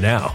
now.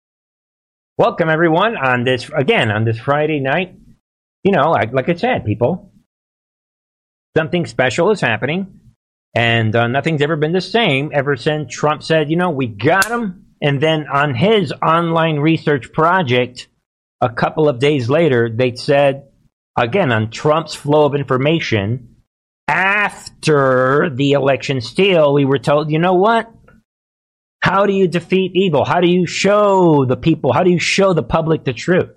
Welcome, everyone, on this, again, on this Friday night. You know, like, like I said, people, something special is happening, and uh, nothing's ever been the same ever since Trump said, you know, we got him. And then on his online research project, a couple of days later, they said, again, on Trump's flow of information, after the election steal, we were told, you know what? How do you defeat evil? How do you show the people? How do you show the public the truth?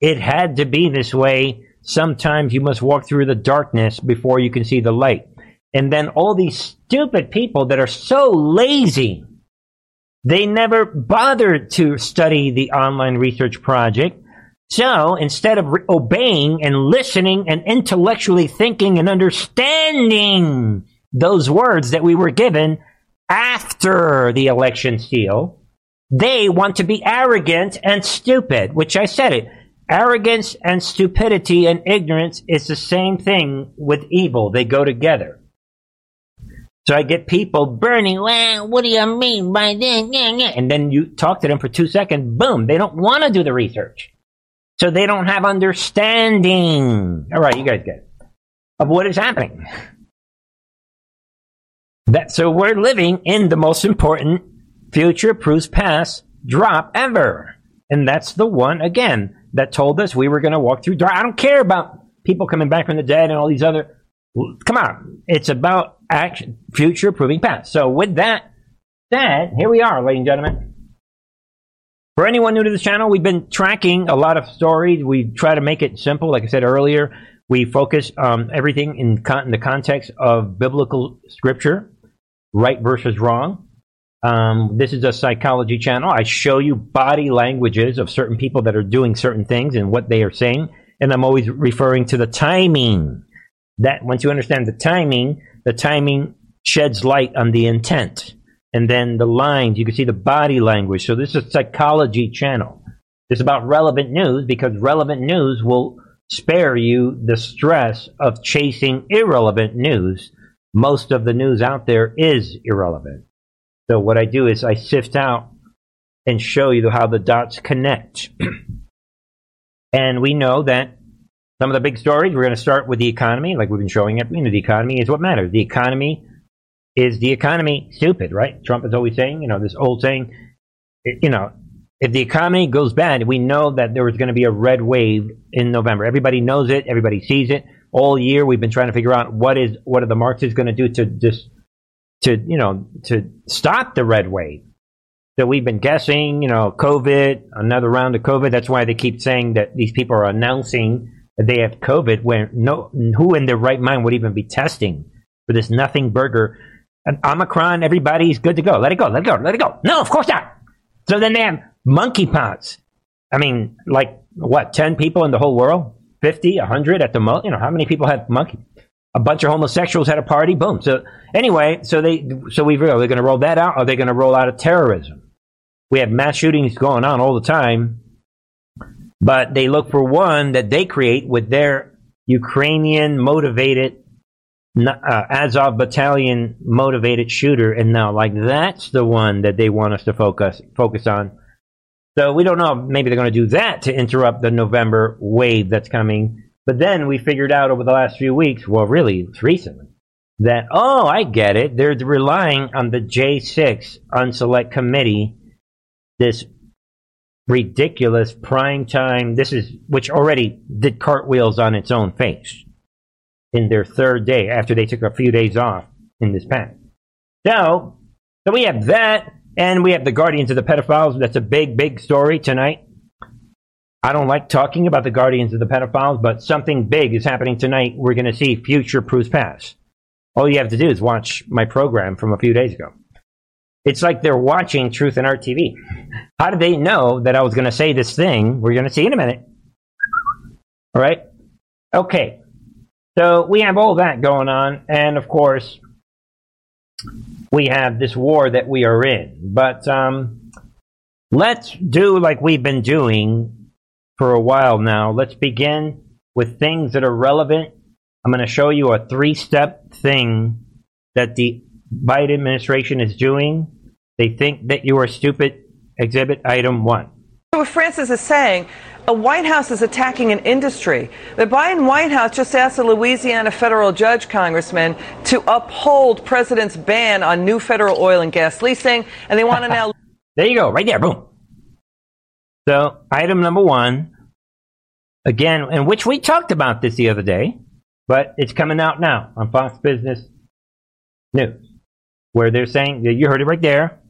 It had to be this way. Sometimes you must walk through the darkness before you can see the light. And then all these stupid people that are so lazy they never bothered to study the online research project. So instead of re- obeying and listening and intellectually thinking and understanding those words that we were given after the election steal, they want to be arrogant and stupid, which I said it. Arrogance and stupidity and ignorance is the same thing with evil. They go together. So I get people burning, well, what do you mean by this? And then you talk to them for two seconds, boom, they don't want to do the research. So they don't have understanding. All right, you guys get it. Of what is happening. That, so we're living in the most important future proofs past drop ever. And that's the one, again, that told us we were going to walk through dark. I don't care about people coming back from the dead and all these other. Come on. It's about action, future proving past. So with that said, here we are, ladies and gentlemen. For anyone new to this channel, we've been tracking a lot of stories. We try to make it simple. Like I said earlier, we focus um, everything in, con- in the context of biblical scripture, right versus wrong. Um, this is a psychology channel. I show you body languages of certain people that are doing certain things and what they are saying. And I'm always referring to the timing. That once you understand the timing, the timing sheds light on the intent. And then the lines, you can see the body language. So this is a psychology channel. It's about relevant news because relevant news will spare you the stress of chasing irrelevant news. Most of the news out there is irrelevant. So what I do is I sift out and show you how the dots connect. and we know that some of the big stories, we're going to start with the economy, like we've been showing it. You know, the economy is what matters. The economy is the economy stupid, right? Trump is always saying, you know, this old saying, you know, if the economy goes bad, we know that there is going to be a red wave in November. Everybody knows it. Everybody sees it. All year, we've been trying to figure out what is what are the Marxists going to do to just to you know to stop the red wave. So we've been guessing, you know, COVID, another round of COVID. That's why they keep saying that these people are announcing that they have COVID when no who in their right mind would even be testing for this nothing burger. And Omicron, everybody's good to go. Let it go, let it go, let it go. No, of course not. So then they have monkeypox. I mean, like what, 10 people in the whole world? 50, 100 at the most? You know, how many people have monkey? A bunch of homosexuals had a party, boom. So anyway, so they, so we, are they going to roll that out? Are they going to roll out of terrorism? We have mass shootings going on all the time but they look for one that they create with their Ukrainian motivated uh, Azov battalion motivated shooter, and now like that's the one that they want us to focus focus on. So we don't know. Maybe they're going to do that to interrupt the November wave that's coming. But then we figured out over the last few weeks, well, really, it's recently, that oh, I get it. They're relying on the J6 Unselect Committee, this ridiculous prime time. This is which already did cartwheels on its own face in their third day after they took a few days off in this past. So, so we have that, and we have the Guardians of the Pedophiles. That's a big, big story tonight. I don't like talking about the Guardians of the Pedophiles, but something big is happening tonight. We're going to see future proofs past. All you have to do is watch my program from a few days ago. It's like they're watching Truth and Art TV. How did they know that I was going to say this thing? We're going to see in a minute. All right. Okay. So we have all that going on, and of course, we have this war that we are in. But um, let's do like we've been doing for a while now. Let's begin with things that are relevant. I'm going to show you a three step thing that the Biden administration is doing. They think that you are stupid. Exhibit item one. So, What Francis is saying, a White House is attacking an industry. The Biden White House just asked a Louisiana federal judge, Congressman, to uphold president's ban on new federal oil and gas leasing, and they want to now. there you go, right there, boom. So, item number one, again, in which we talked about this the other day, but it's coming out now on Fox Business News, where they're saying, you heard it right there,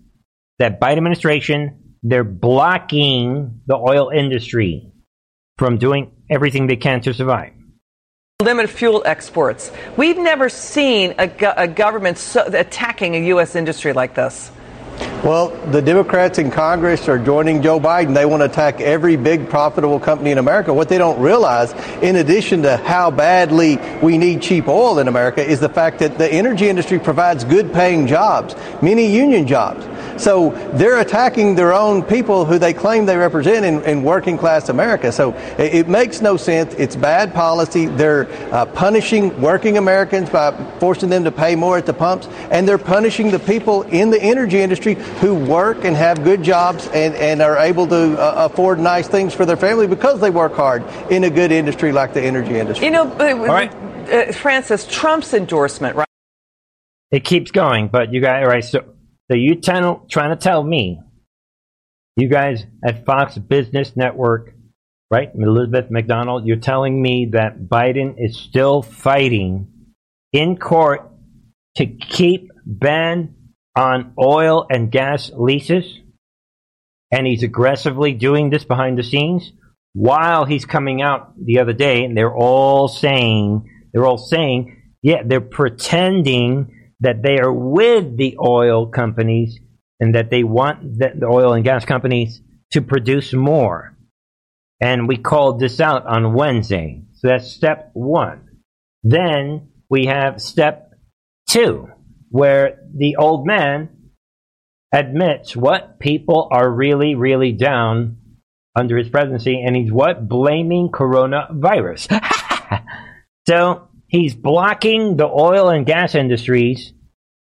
that Biden administration they're blocking the oil industry from doing everything they can to survive. Limit fuel exports. We've never seen a, go- a government so- attacking a U.S. industry like this. Well, the Democrats in Congress are joining Joe Biden. They want to attack every big profitable company in America. What they don't realize, in addition to how badly we need cheap oil in America, is the fact that the energy industry provides good paying jobs, many union jobs. So they're attacking their own people who they claim they represent in, in working class America. So it, it, makes no sense. It's bad policy. They're uh, punishing working Americans by forcing them to pay more at the pumps, and they're punishing the people in the energy industry who work and have good jobs and, and are able to uh, afford nice things for their family because they work hard in a good industry like the energy industry. You know, uh, right. uh, Francis, Trump's endorsement, right? It keeps going, but you got right. So so you tell, trying to tell me, you guys at Fox Business Network, right, Elizabeth MacDonald, you're telling me that Biden is still fighting in court to keep ban on oil and gas leases, and he's aggressively doing this behind the scenes while he's coming out the other day, and they're all saying, they're all saying, yeah, they're pretending that they are with the oil companies and that they want the, oil and gas companies to produce more. And we called this out on Wednesday. So that's step one. Then we have step two, where the old man admits what people are really, really down under his presidency, and he's what? Blaming coronavirus. so he's blocking the oil and gas industries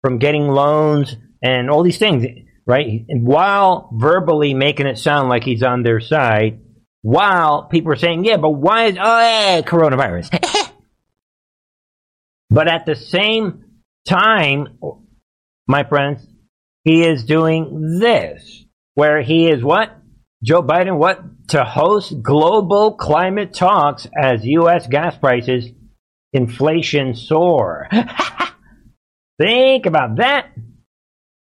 from getting loans and all these things, right? And while verbally making it sound like he's on their side, while people are saying, yeah, but why is, oh, yeah, coronavirus? but at the same time, my friends, he is doing this, where he is what? Joe Biden, what? To host global climate talks as U.S. gas prices, inflation soar. Think about that.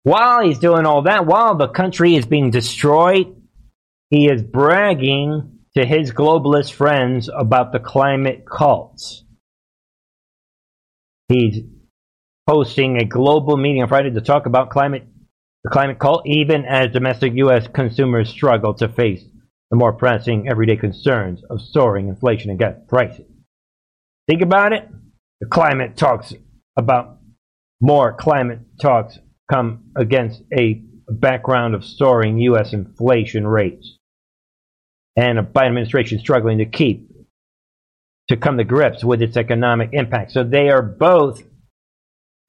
While he's doing all that, while the country is being destroyed, he is bragging to his globalist friends about the climate cults. He's hosting a global meeting on Friday to talk about climate, the climate cult, even as domestic U.S. consumers struggle to face the more pressing everyday concerns of soaring inflation and gas prices. Think about it. The climate talks about more climate talks come against a background of soaring U.S. inflation rates and a Biden administration struggling to keep to come to grips with its economic impact. So they are both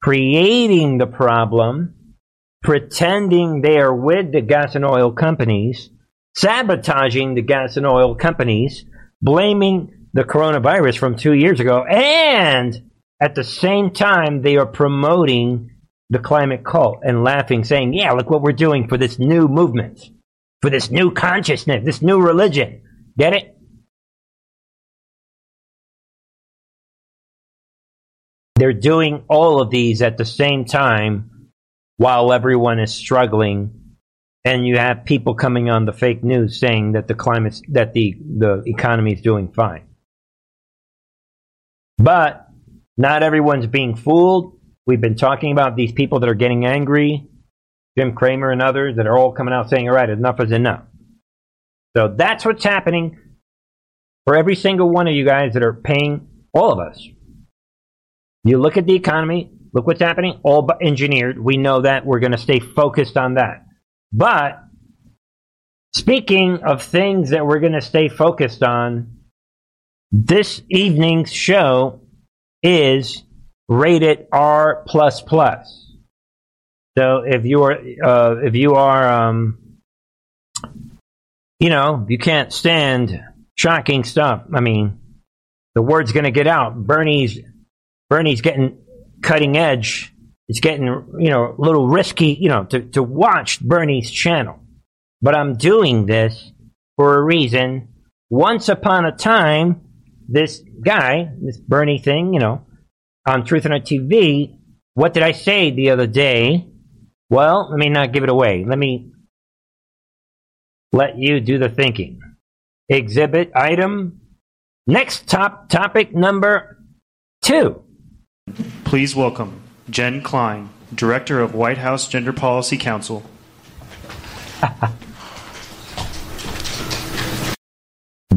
creating the problem, pretending they are with the gas and oil companies, sabotaging the gas and oil companies, blaming the coronavirus from two years ago, and at the same time, they are promoting the climate cult and laughing, saying, Yeah, look what we're doing for this new movement, for this new consciousness, this new religion. Get it? They're doing all of these at the same time while everyone is struggling. And you have people coming on the fake news saying that the climate, that the, the economy is doing fine. But not everyone's being fooled. We've been talking about these people that are getting angry Jim Cramer and others that are all coming out saying, all right, enough is enough. So that's what's happening for every single one of you guys that are paying all of us. You look at the economy, look what's happening, all but engineered. We know that. We're going to stay focused on that. But speaking of things that we're going to stay focused on, this evening's show is rated R plus plus. So if you are uh, if you are um, you know you can't stand shocking stuff. I mean, the word's going to get out. Bernie's Bernie's getting cutting edge. It's getting you know a little risky. You know to to watch Bernie's channel, but I'm doing this for a reason. Once upon a time, this guy, this Bernie thing, you know, on Truth and TV. What did I say the other day? Well, let me not give it away. Let me let you do the thinking. Exhibit item. Next top topic number two. Please welcome Jen Klein, Director of White House Gender Policy Council.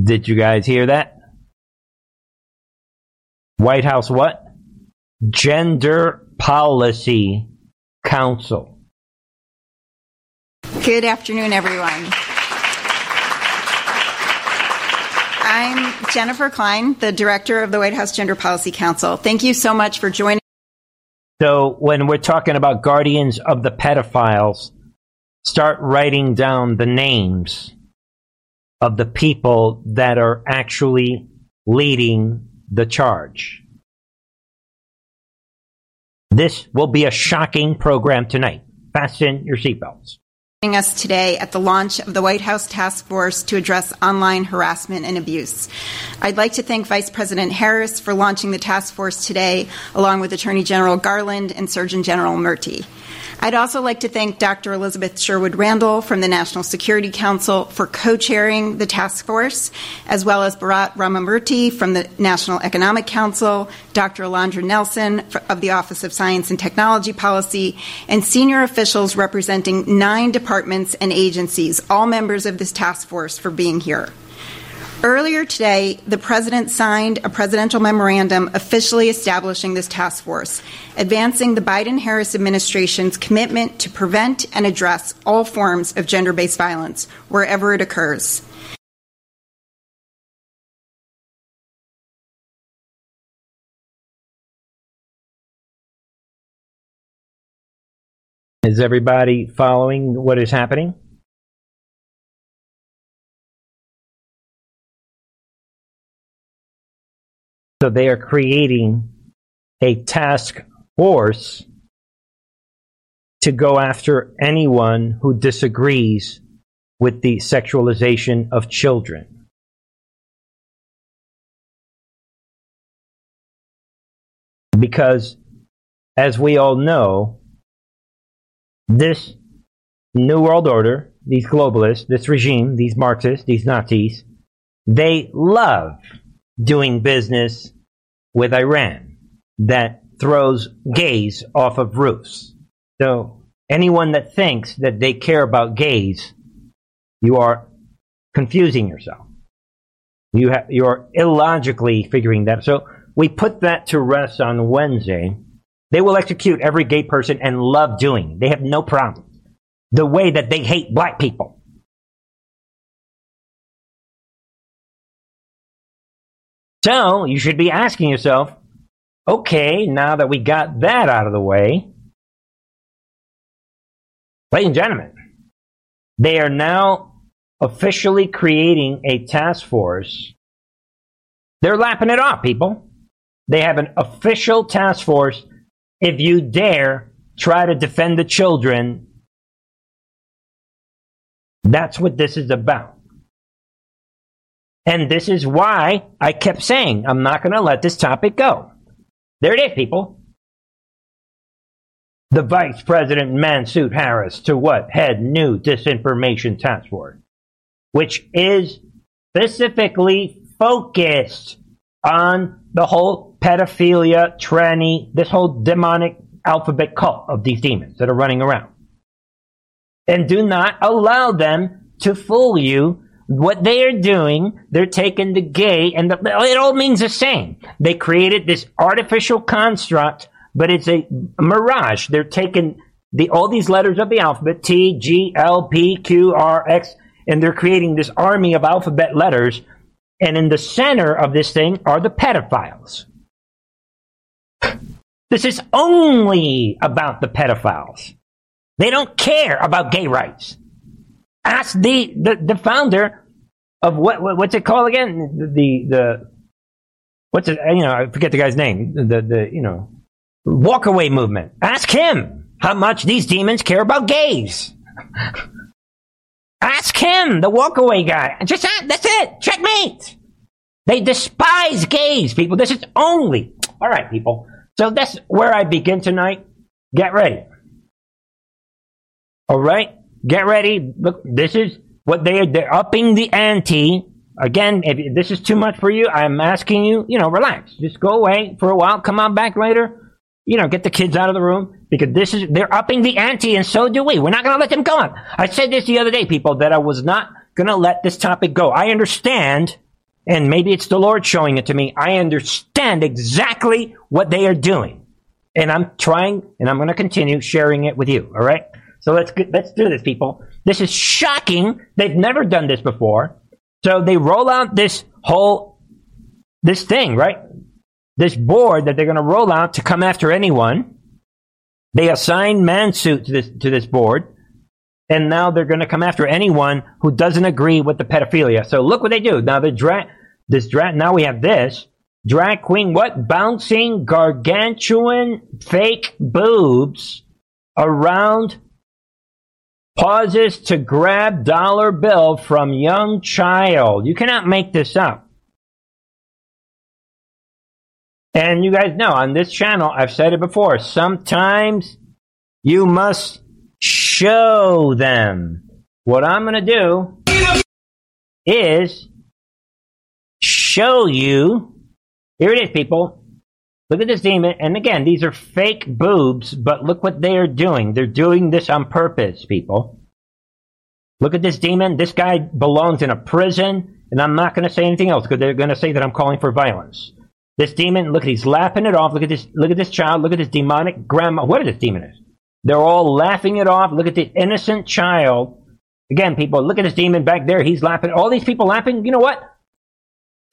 Did you guys hear that? White House what? Gender Policy Council. Good afternoon, everyone. I'm Jennifer Klein, the director of the White House Gender Policy Council. Thank you so much for joining. So, when we're talking about guardians of the pedophiles, start writing down the names of the people that are actually leading the charge. This will be a shocking program tonight. Fasten your seatbelts Joining us today at the launch of the White House Task Force to address online harassment and abuse. I'd like to thank Vice President Harris for launching the task force today, along with Attorney General Garland and Surgeon General Murthy. I'd also like to thank Dr. Elizabeth Sherwood Randall from the National Security Council for co chairing the task force, as well as Bharat Ramamurthy from the National Economic Council, Dr. Alondra Nelson of the Office of Science and Technology Policy, and senior officials representing nine departments and agencies, all members of this task force, for being here. Earlier today, the President signed a presidential memorandum officially establishing this task force, advancing the Biden Harris administration's commitment to prevent and address all forms of gender based violence wherever it occurs. Is everybody following what is happening? So they are creating a task force to go after anyone who disagrees with the sexualization of children. Because, as we all know, this New World Order, these globalists, this regime, these Marxists, these Nazis, they love doing business with Iran that throws gays off of roofs. So anyone that thinks that they care about gays, you are confusing yourself. You ha- you're illogically figuring that. So we put that to rest on Wednesday. They will execute every gay person and love doing. They have no problem. The way that they hate black people. So you should be asking yourself, okay, now that we got that out of the way, ladies and gentlemen, they are now officially creating a task force. They're lapping it off, people. They have an official task force. If you dare try to defend the children, that's what this is about. And this is why I kept saying I'm not going to let this topic go. There it is, people. The Vice President Mansout Harris to what? Head new disinformation task force, which is specifically focused on the whole pedophilia, tranny, this whole demonic alphabet cult of these demons that are running around. And do not allow them to fool you. What they are doing, they're taking the gay and the, it all means the same. They created this artificial construct, but it's a mirage. They're taking the, all these letters of the alphabet, T, G, L, P, Q, R, X, and they're creating this army of alphabet letters. And in the center of this thing are the pedophiles. This is only about the pedophiles. They don't care about gay rights. Ask the, the, the founder of what, what, what's it called again? The, the, the what's it, you know, I forget the guy's name. The, the, you know, walkaway movement. Ask him how much these demons care about gays. Ask him, the walkaway guy. Just that's it. Checkmate. They despise gays, people. This is only all right, people. So that's where I begin tonight. Get ready. All right, get ready. Look, this is what they. They're upping the ante. Again, if this is too much for you, I'm asking you, you know, relax. Just go away for a while. Come on back later. You know, get the kids out of the room because this is they're upping the ante, and so do we. We're not going to let them go on. I said this the other day, people, that I was not going to let this topic go. I understand and maybe it's the Lord showing it to me. I understand exactly what they are doing. And I'm trying, and I'm going to continue sharing it with you. All right? So let's, let's do this, people. This is shocking. They've never done this before. So they roll out this whole, this thing, right? This board that they're going to roll out to come after anyone. They assign Mansuit to this, to this board and now they're going to come after anyone who doesn't agree with the pedophilia. So look what they do. Now the drag, this drag. Now we have this drag queen. What bouncing gargantuan fake boobs around pauses to grab dollar bill from young child. You cannot make this up. And you guys know on this channel, I've said it before, sometimes you must show them. What I'm going to do is show you. Here it is, people. Look at this demon. And again, these are fake boobs, but look what they are doing. They're doing this on purpose, people. Look at this demon. This guy belongs in a prison, and I'm not going to say anything else because they're going to say that I'm calling for violence. This demon, look, at he's laughing it off. Look at this. Look at this child. Look at this demonic grandma. What is this demon is? They're all laughing it off. Look at the innocent child. Again, people, look at this demon back there. He's laughing. All these people laughing. You know what?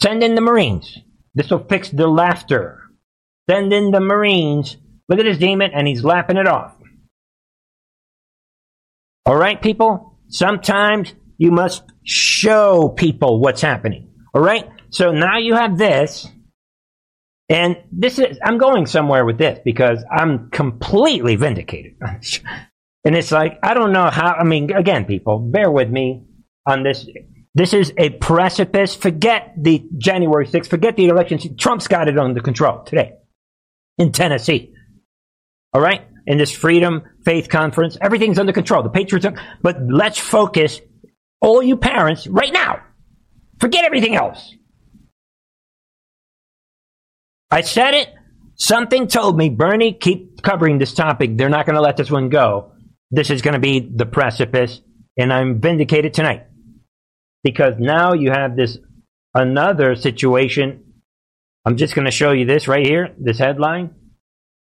Send in the Marines. This will fix the laughter. Send in the Marines. Look at this demon, and he's laughing it off. All right, people? Sometimes you must show people what's happening. All right? So now you have this. And this is, I'm going somewhere with this because I'm completely vindicated. and it's like, I don't know how, I mean, again, people, bear with me on this. This is a precipice. Forget the January 6th, forget the elections. Trump's got it under control today in Tennessee. All right? In this Freedom Faith Conference, everything's under control. The Patriots are, but let's focus, all you parents, right now. Forget everything else. I said it. Something told me, Bernie, keep covering this topic. They're not going to let this one go. This is going to be the precipice, and I'm vindicated tonight. Because now you have this another situation. I'm just going to show you this right here, this headline.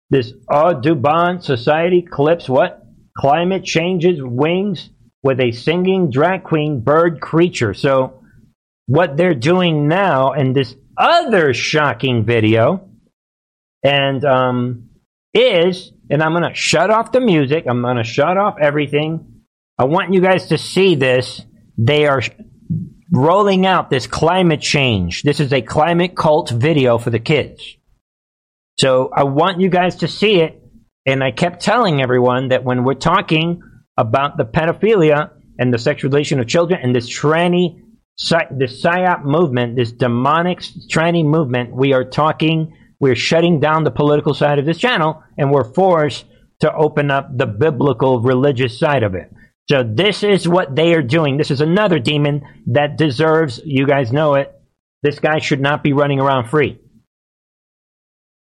This Audubon Society clips what? Climate changes wings with a singing drag queen bird creature. So, what they're doing now in this other shocking video and um, is, and I'm going to shut off the music. I'm going to shut off everything. I want you guys to see this. They are rolling out this climate change. This is a climate cult video for the kids. So I want you guys to see it. And I kept telling everyone that when we're talking about the pedophilia and the sexualization of children and this tranny this psyop movement, this demonic tranny movement, we are talking, we're shutting down the political side of this channel, and we're forced to open up the biblical religious side of it. So this is what they are doing. This is another demon that deserves, you guys know it, this guy should not be running around free.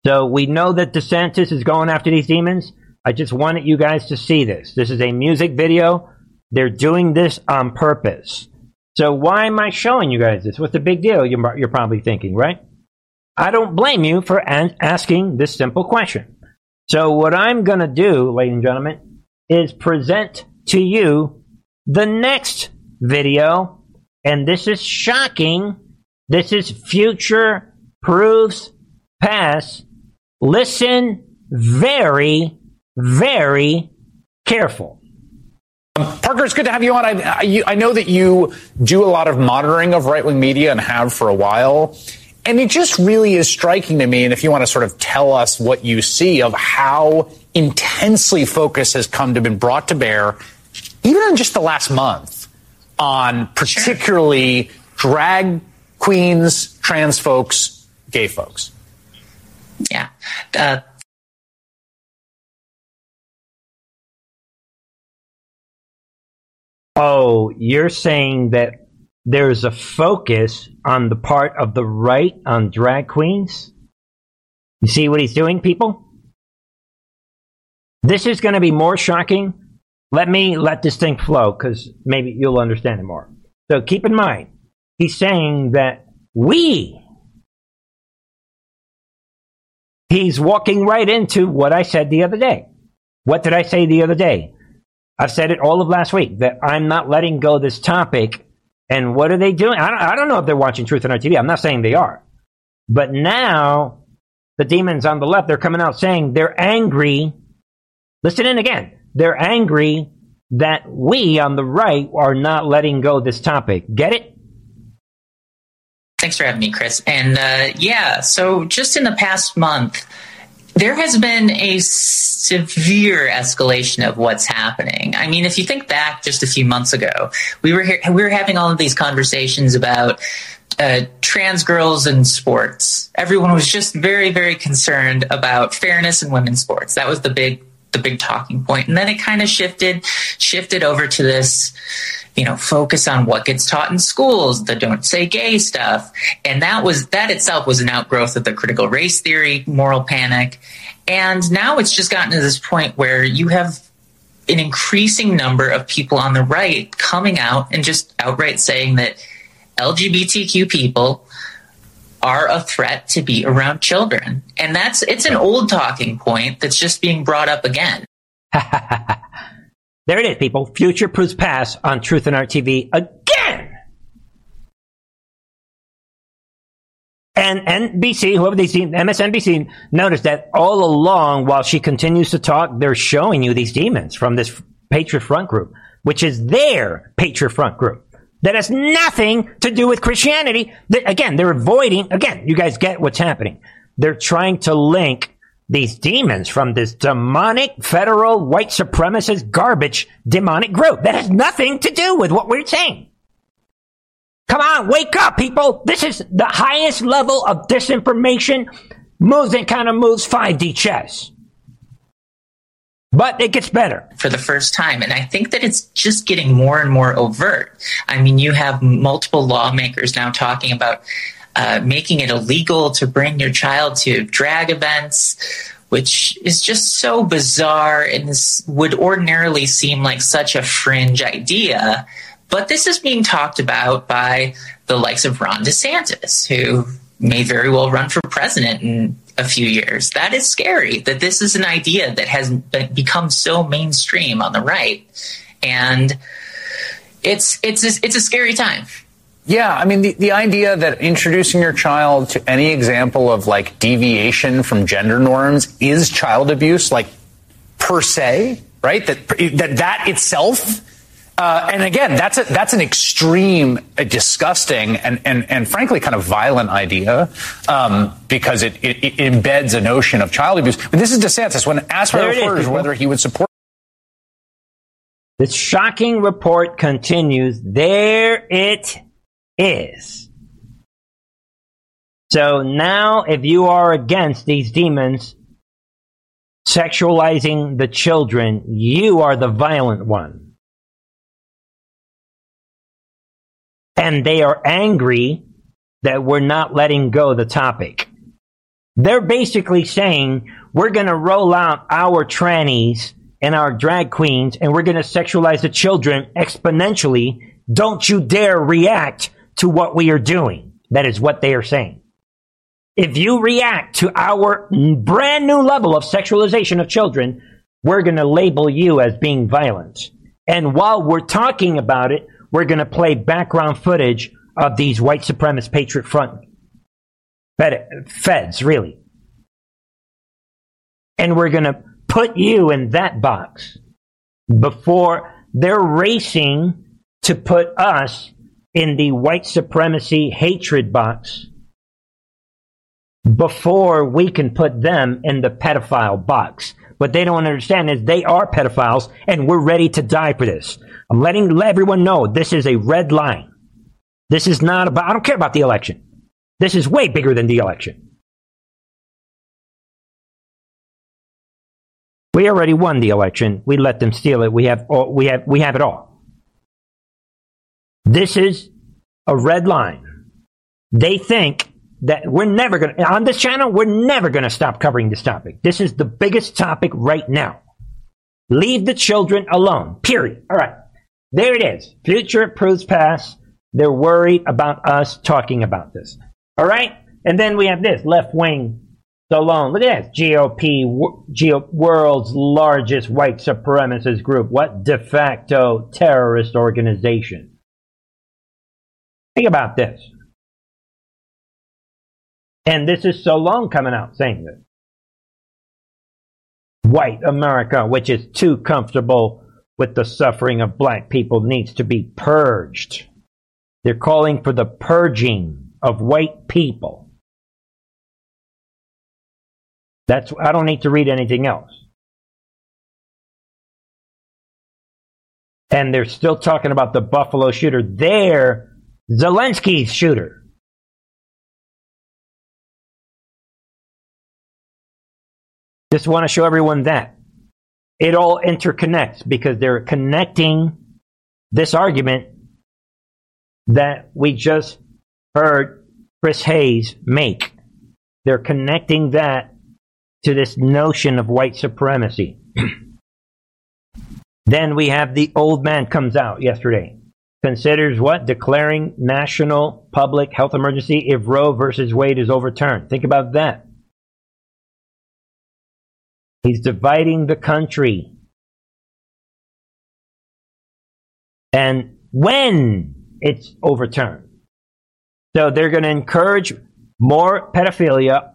So we know that DeSantis is going after these demons. I just wanted you guys to see this. This is a music video They're doing this on purpose. So why am I showing you guys this? What's the big deal? You're, you're probably thinking, right? I don't blame you for an- asking this simple question. So what I'm going to do, ladies and gentlemen, is present to you the next video. And this is shocking. This is future proofs past. Listen very, very careful. Um, Parker, it's good to have you on. I, I, I know that you do a lot of monitoring of right wing media and have for a while. And it just really is striking to me. And if you want to sort of tell us what you see of how intensely focus has come to been brought to bear, even in just the last month, on particularly sure. drag queens, trans folks, gay folks. Yeah. Uh, oh, you're saying that there's a focus on the part of the right on drag queens? You see what he's doing, people? This is going to be more shocking. Let me let this thing flow because maybe you'll understand it more. So keep in mind, he's saying that we, he's walking right into what I said the other day. What did I say the other day? I've said it all of last week that I'm not letting go this topic and what are they doing? I don't, I don't know if they're watching Truth on our TV. I'm not saying they are. But now the demons on the left, they're coming out saying they're angry. Listen in again. They're angry that we on the right are not letting go this topic. Get it? Thanks for having me, Chris. And uh, yeah, so just in the past month, there has been a severe escalation of what's happening. I mean, if you think back just a few months ago, we were here, we were having all of these conversations about uh, trans girls in sports. Everyone was just very, very concerned about fairness in women's sports. That was the big, the big talking point. And then it kind of shifted, shifted over to this you know, focus on what gets taught in schools, the don't say gay stuff. And that was, that itself was an outgrowth of the critical race theory, moral panic. And now it's just gotten to this point where you have an increasing number of people on the right coming out and just outright saying that LGBTQ people are a threat to be around children. And that's, it's an old talking point that's just being brought up again. There it is, people. Future proofs past on Truth and Art TV again. And NBC, whoever they see, MSNBC, noticed that all along while she continues to talk, they're showing you these demons from this Patriot Front group, which is their Patriot Front group. That has nothing to do with Christianity. again, they're avoiding, again, you guys get what's happening. They're trying to link these demons from this demonic federal white supremacist garbage demonic group that has nothing to do with what we're saying. Come on, wake up, people. This is the highest level of disinformation moves and kind of moves 5D chess. But it gets better. For the first time. And I think that it's just getting more and more overt. I mean, you have multiple lawmakers now talking about uh, making it illegal to bring your child to drag events, which is just so bizarre and this would ordinarily seem like such a fringe idea. But this is being talked about by the likes of Ron DeSantis, who may very well run for president in a few years. That is scary that this is an idea that has become so mainstream on the right. And it's it's a, it's a scary time. Yeah, I mean, the, the idea that introducing your child to any example of like deviation from gender norms is child abuse, like per se, right? That that, that itself. Uh, and again, that's a, that's an extreme, uh, disgusting, and, and, and frankly, kind of violent idea um, because it, it, it, embeds a notion of child abuse. But this is DeSantis. When asked by reporters whether he would support. This shocking report continues. There it is. So now, if you are against these demons sexualizing the children, you are the violent one. And they are angry that we're not letting go the topic. They're basically saying we're going to roll out our trannies and our drag queens and we're going to sexualize the children exponentially. Don't you dare react to what we are doing. That is what they are saying. If you react to our brand new level of sexualization of children, we're going to label you as being violent. And while we're talking about it, we're going to play background footage of these white supremacist Patriot Front feds, really. And we're going to put you in that box before they're racing to put us in the white supremacy hatred box before we can put them in the pedophile box. What they don't understand is they are pedophiles and we're ready to die for this. I'm letting everyone know this is a red line. This is not about, I don't care about the election. This is way bigger than the election. We already won the election. We let them steal it. We have, all, we have, we have it all. This is a red line. They think that we're never going to, on this channel, we're never going to stop covering this topic. This is the biggest topic right now. Leave the children alone. Period. All right. There it is. Future proves past. They're worried about us talking about this. All right. And then we have this left wing alone. Look at this. GOP, Geo, world's largest white supremacist group. What de facto terrorist organization? Think about this. And this is Salon coming out saying this. White America, which is too comfortable with the suffering of black people, needs to be purged. They're calling for the purging of white people. That's I don't need to read anything else. And they're still talking about the Buffalo shooter. They're Zelensky's shooter. Just want to show everyone that. It all interconnects because they're connecting this argument that we just heard Chris Hayes make. They're connecting that to this notion of white supremacy. then we have the old man comes out yesterday. Considers what? Declaring national public health emergency if Roe versus Wade is overturned. Think about that. He's dividing the country. And when it's overturned. So they're going to encourage more pedophilia,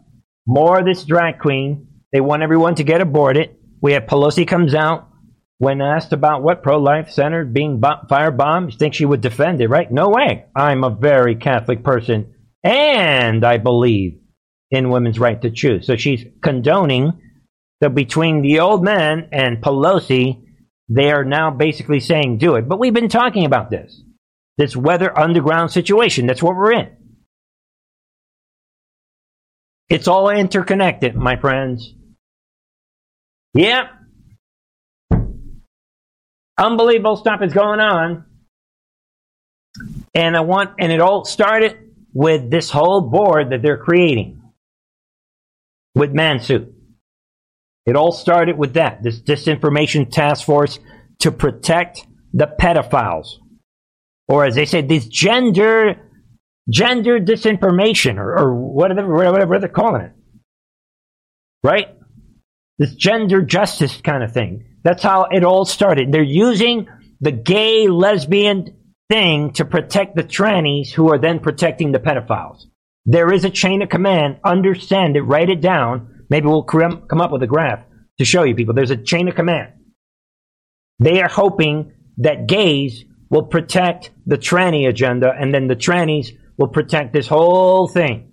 more this drag queen. They want everyone to get aborted. We have Pelosi comes out when asked about what pro-life center being firebombed. You think she would defend it, right? No way. I'm a very Catholic person, and I believe in women's right to choose. So she's condoning that between the old man and Pelosi, they are now basically saying do it. But we've been talking about this, this weather underground situation. That's what we're in. It's all interconnected, my friends. Yep. Unbelievable stuff is going on. And I want, and it all started with this whole board that they're creating with Mansuit. It all started with that, this disinformation task force to protect the pedophiles. Or as they say, this gender gender disinformation or, or whatever, whatever they're calling it. Right? This gender justice kind of thing. That's how it all started. They're using the gay, lesbian thing to protect the trannies who are then protecting the pedophiles. There is a chain of command. Understand it. Write it down. Maybe we'll come up with a graph to show you people. There's a chain of command. They are hoping that gays will protect the tranny agenda and then the trannies will protect this whole thing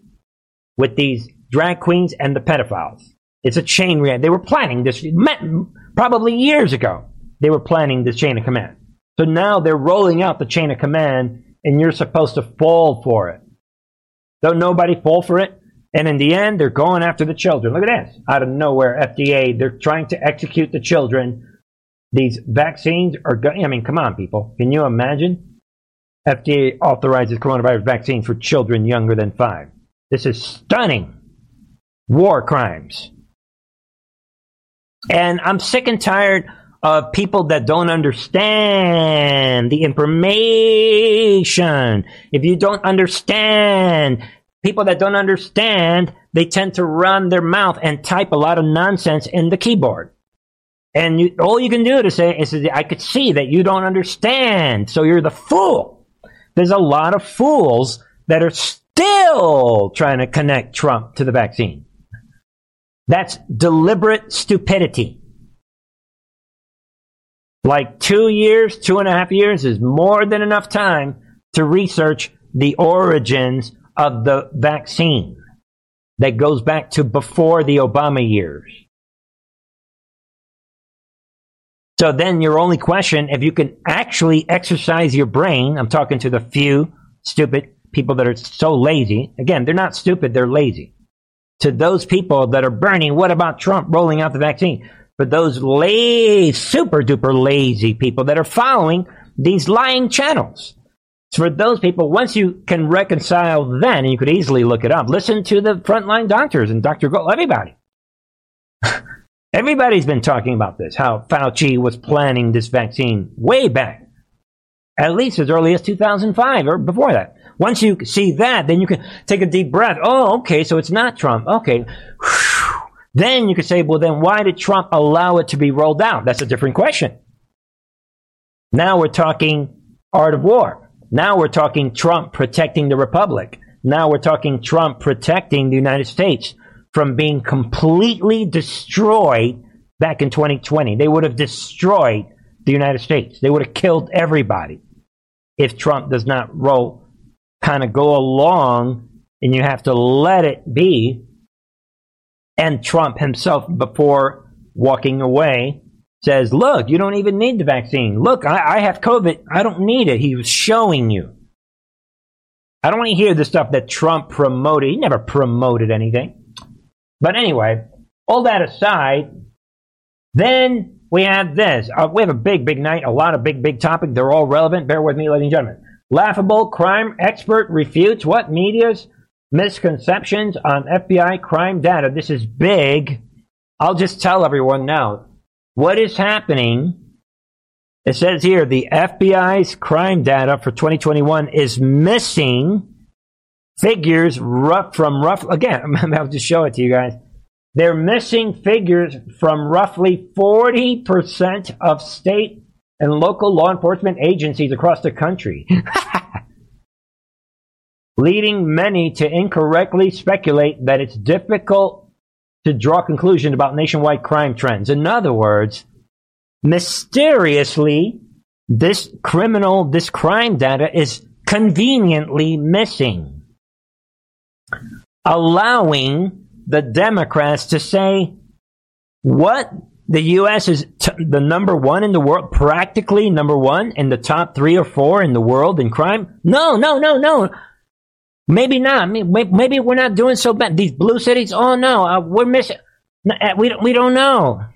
with these drag queens and the pedophiles. It's a chain reaction. They were planning this probably years ago. They were planning this chain of command. So now they're rolling out the chain of command, and you're supposed to fall for it. Don't nobody fall for it? And in the end, they're going after the children. Look at this. Out of nowhere, FDA, they're trying to execute the children. These vaccines are going, I mean, come on, people. Can you imagine? FDA authorizes coronavirus vaccine for children younger than five. This is stunning. War crimes. And I'm sick and tired of people that don't understand the information. If you don't understand, people that don't understand, they tend to run their mouth and type a lot of nonsense in the keyboard. And you, all you can do to say is, I could see that you don't understand, so you're the fool. There's a lot of fools that are still trying to connect Trump to the vaccine. That's deliberate stupidity. Like two years, two and a half years is more than enough time to research the origins of the vaccine that goes back to before the Obama years. So then your only question, if you can actually exercise your brain, I'm talking to the few stupid people that are so lazy. Again, they're not stupid, they're lazy. To those people that are burning, what about Trump rolling out the vaccine? For those lazy, super duper lazy people that are following these lying channels. So for those people, once you can reconcile then, and you could easily look it up, listen to the frontline doctors and Dr. Gold, everybody. Everybody's been talking about this, how Fauci was planning this vaccine way back, at least as early as 2005 or before that. Once you see that, then you can take a deep breath. Oh, okay, so it's not Trump. Okay. Then you can say, well, then why did Trump allow it to be rolled out? That's a different question. Now we're talking art of war. Now we're talking Trump protecting the Republic. Now we're talking Trump protecting the United States from being completely destroyed back in 2020. They would have destroyed the United States. They would have killed everybody if Trump does not roll, kind of go along and you have to let it be. And Trump himself, before walking away, says, Look, you don't even need the vaccine. Look, I, I have COVID. I don't need it. He was showing you. I don't want to hear the stuff that Trump promoted. He never promoted anything. But anyway, all that aside, then we have this. Uh, we have a big, big night, a lot of big, big topics. They're all relevant. Bear with me, ladies and gentlemen. Laughable crime expert refutes what media's misconceptions on FBI crime data. This is big. I'll just tell everyone now what is happening. It says here the FBI's crime data for 2021 is missing figures rough from rough again. I'll just show it to you guys. They're missing figures from roughly 40% of state and local law enforcement agencies across the country, leading many to incorrectly speculate that it's difficult to draw conclusions about nationwide crime trends. In other words, mysteriously, this criminal, this crime data is conveniently missing allowing the Democrats to say what the U.S. is t- the number one in the world, practically number one in the top three or four in the world in crime. No, no, no, no. Maybe not. Maybe we're not doing so bad. These blue cities. Oh no, uh, we're missing. Uh, we don't, we don't know.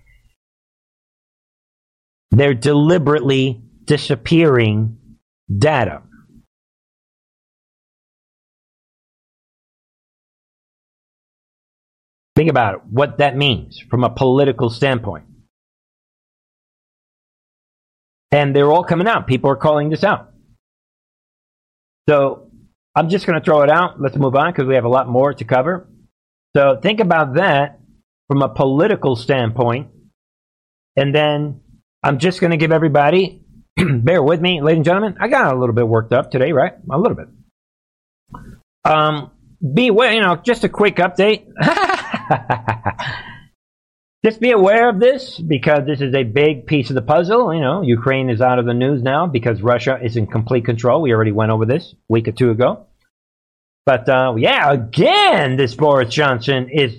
They're deliberately disappearing data. Think about it, what that means from a political standpoint. And they're all coming out. People are calling this out. So I'm just going to throw it out. Let's move on because we have a lot more to cover. So think about that from a political standpoint. And then I'm just going to give everybody, bear with me, ladies and gentlemen. I got a little bit worked up today, right? A little bit. Um, beware, you know, just a quick update. Just be aware of this because this is a big piece of the puzzle. You know, Ukraine is out of the news now because Russia is in complete control. We already went over this a week or two ago. But uh, yeah, again, this Boris Johnson is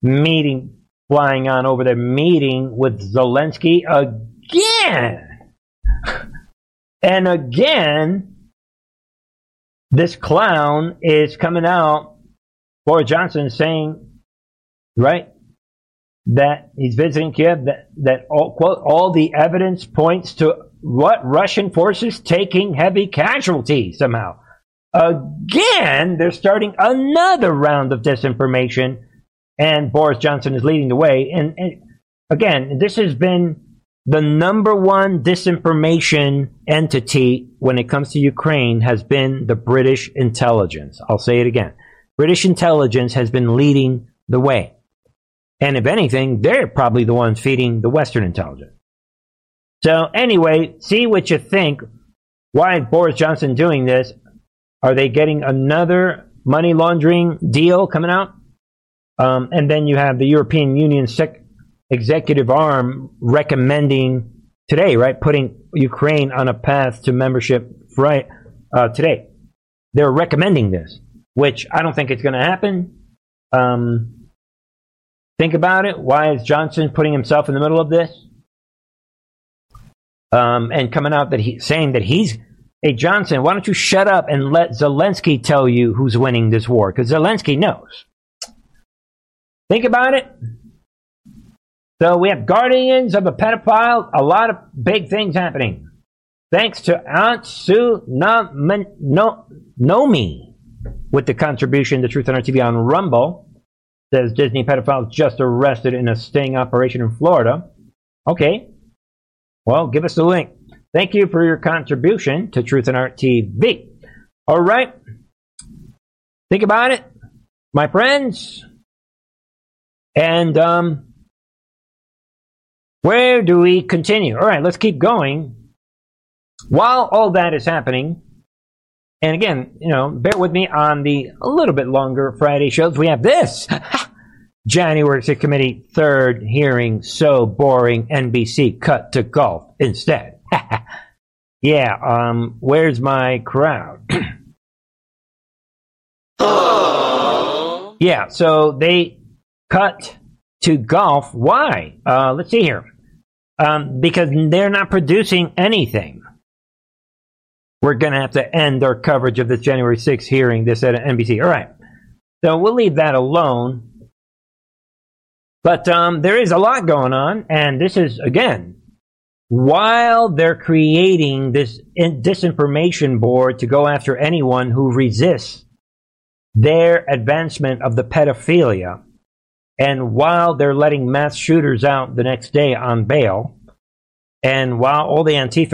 meeting, flying on over there, meeting with Zelensky again. And again, this clown is coming out, Boris Johnson saying right? That he's visiting Kiev, that, that all, quote, all the evidence points to what Russian forces taking heavy casualties somehow. Again, they're starting another round of disinformation, and Boris Johnson is leading the way. And, and again, this has been the number one disinformation entity when it comes to Ukraine has been the British intelligence. I'll say it again. British intelligence has been leading the way. And if anything, they're probably the ones feeding the Western intelligence. So anyway, see what you think. Why is Boris Johnson doing this? Are they getting another money laundering deal coming out? Um, and then you have the European Union sec- executive arm recommending today, right, putting Ukraine on a path to membership right uh, today. They're recommending this, which I don't think it's going to happen. Um, think about it. Why is Johnson putting himself in the middle of this? Um, and coming out that he saying that he's Hey Johnson, why don't you shut up and let Zelensky tell you who's winning this war? Because Zelensky knows. Think about it. So we have guardians of a pedophile, a lot of big things happening. Thanks to Aunt Sue Nomi with the contribution to Truth and Art TV on Rumble. Says Disney pedophile just arrested in a sting operation in Florida. Okay. Well, give us the link. Thank you for your contribution to Truth and Art TV. All right. Think about it, my friends. And um, where do we continue? All right, let's keep going. While all that is happening, and again, you know, bear with me on the a little bit longer Friday shows. We have this January 6th committee third hearing. So boring. NBC cut to golf instead. yeah. Um. Where's my crowd? yeah. So they cut to golf. Why? Uh, let's see here um, because they're not producing anything. We're going to have to end our coverage of this January 6th hearing, this at NBC. All right. So we'll leave that alone. But um, there is a lot going on, and this is, again, while they're creating this disinformation board to go after anyone who resists their advancement of the pedophilia, and while they're letting mass shooters out the next day on bail, and while all the Antifa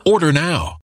Order now.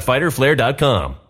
www.fighterflare.com.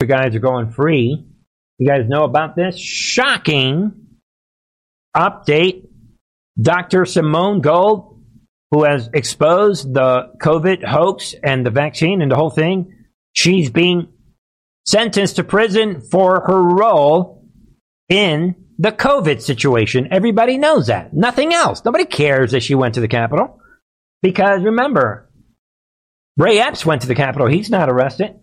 You guys are going free. You guys know about this? Shocking update. Dr. Simone Gold, who has exposed the COVID hoax and the vaccine and the whole thing, she's being sentenced to prison for her role in the COVID situation. Everybody knows that. Nothing else. Nobody cares that she went to the Capitol. Because remember, Ray Epps went to the Capitol. He's not arrested.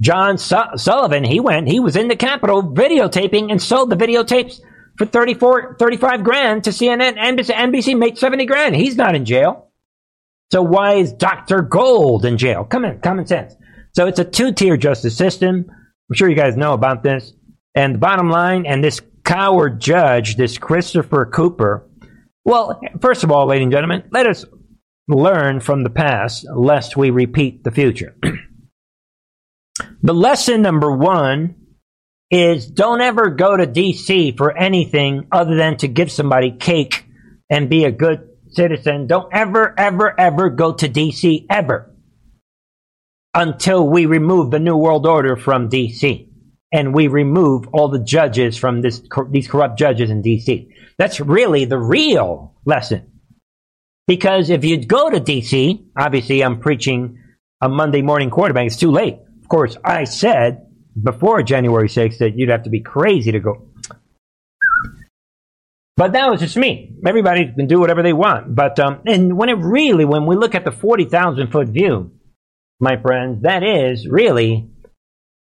John Su- Sullivan, he went, he was in the Capitol videotaping and sold the videotapes for 34, 35 grand to CNN. NBC, NBC made 70 grand. He's not in jail. So why is Dr. Gold in jail? Come in, common sense. So it's a two-tier justice system. I'm sure you guys know about this. And the bottom line, and this coward judge, this Christopher Cooper, well, first of all, ladies and gentlemen, let us learn from the past lest we repeat the future. the lesson number one is don't ever go to DC for anything other than to give somebody cake and be a good citizen. Don't ever, ever, ever go to DC ever until we remove the New World Order from DC and we remove all the judges from this, these corrupt judges in DC. That's really the real lesson. Because if you go to DC, obviously I'm preaching a Monday morning quarterback. It's too late. Of course, I said before January 6th that you'd have to be crazy to go. But that was just me. Everybody can do whatever they want. But, um, and when it really, when we look at the 40,000 foot view, my friends, that is really,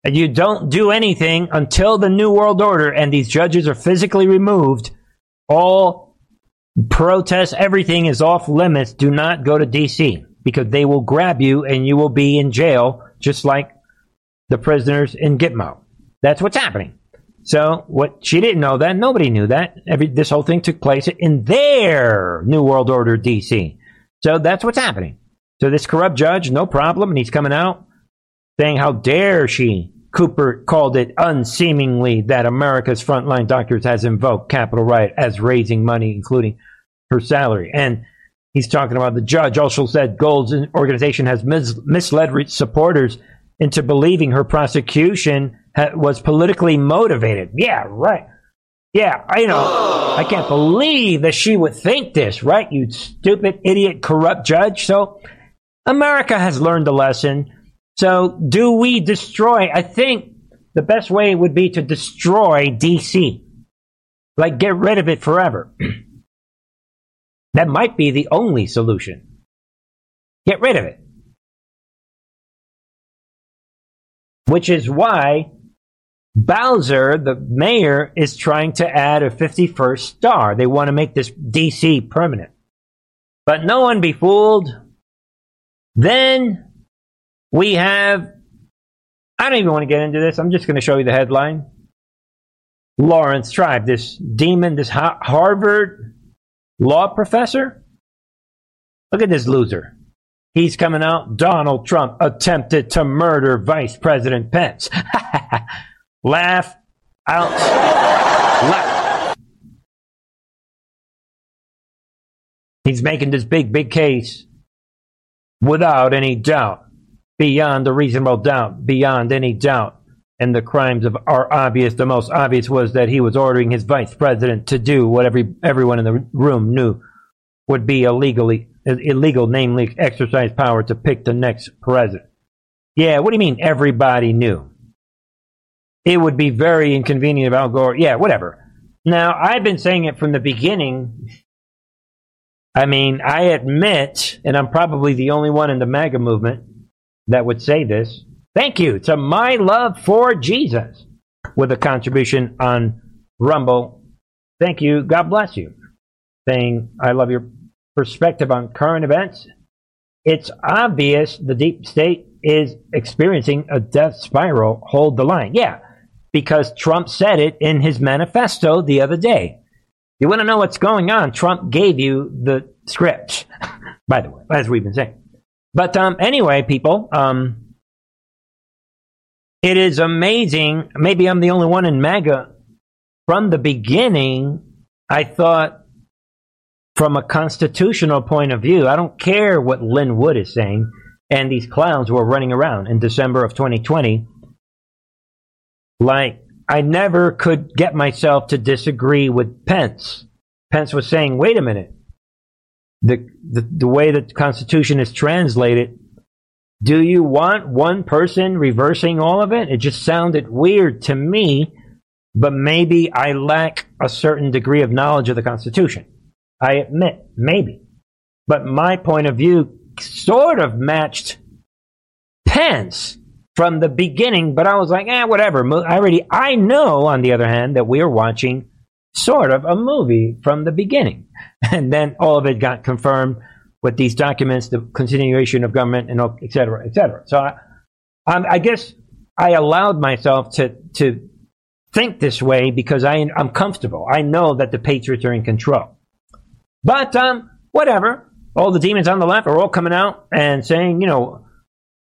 you don't do anything until the New World Order and these judges are physically removed. All protests, everything is off limits. Do not go to DC because they will grab you and you will be in jail just like the prisoners in Gitmo. That's what's happening. So what she didn't know that nobody knew that. Every this whole thing took place in their New World Order DC. So that's what's happening. So this corrupt judge, no problem, and he's coming out saying how dare she. Cooper called it unseemingly that America's frontline doctors has invoked Capitol riot as raising money, including her salary. And he's talking about the judge also said Gold's organization has mis- misled supporters into believing her prosecution ha- was politically motivated. Yeah, right. Yeah, I know. I can't believe that she would think this, right? You stupid, idiot, corrupt judge. So, America has learned a lesson. So, do we destroy? I think the best way would be to destroy DC. Like, get rid of it forever. that might be the only solution. Get rid of it. which is why Bowser, the mayor, is trying to add a 51st star. They want to make this DC permanent. But no one be fooled. Then we have, I don't even want to get into this. I'm just going to show you the headline. Laurence Tribe, this demon, this Harvard law professor. Look at this loser. He's coming out. Donald Trump attempted to murder Vice President Pence. Laugh out loud. He's making this big, big case without any doubt, beyond a reasonable doubt, beyond any doubt. and the crimes of are obvious. The most obvious was that he was ordering his vice president to do what every everyone in the room knew would be illegally illegal, namely exercise power to pick the next president. Yeah, what do you mean everybody knew? It would be very inconvenient if Al Gore. Yeah, whatever. Now I've been saying it from the beginning. I mean, I admit, and I'm probably the only one in the MAGA movement that would say this. Thank you to my love for Jesus with a contribution on Rumble. Thank you. God bless you. Saying, I love your perspective on current events. It's obvious the deep state is experiencing a death spiral. Hold the line. Yeah, because Trump said it in his manifesto the other day. You want to know what's going on? Trump gave you the script, by the way, as we've been saying. But um, anyway, people, um, it is amazing. Maybe I'm the only one in MAGA. From the beginning, I thought, from a constitutional point of view, I don't care what Lin Wood is saying, and these clowns were running around in December of 2020. Like, I never could get myself to disagree with Pence. Pence was saying, wait a minute. The, the, the way the Constitution is translated do you want one person reversing all of it? It just sounded weird to me, but maybe I lack a certain degree of knowledge of the Constitution. I admit, maybe. But my point of view sort of matched Pence from the beginning, but I was like, eh, whatever. I already, I know, on the other hand, that we are watching sort of a movie from the beginning. And then all of it got confirmed with these documents, the continuation of government, and et cetera, et cetera. So I, I guess I allowed myself to to think this way because I, I'm comfortable. I know that the Patriots are in control. But um, whatever. All the demons on the left are all coming out and saying, you know,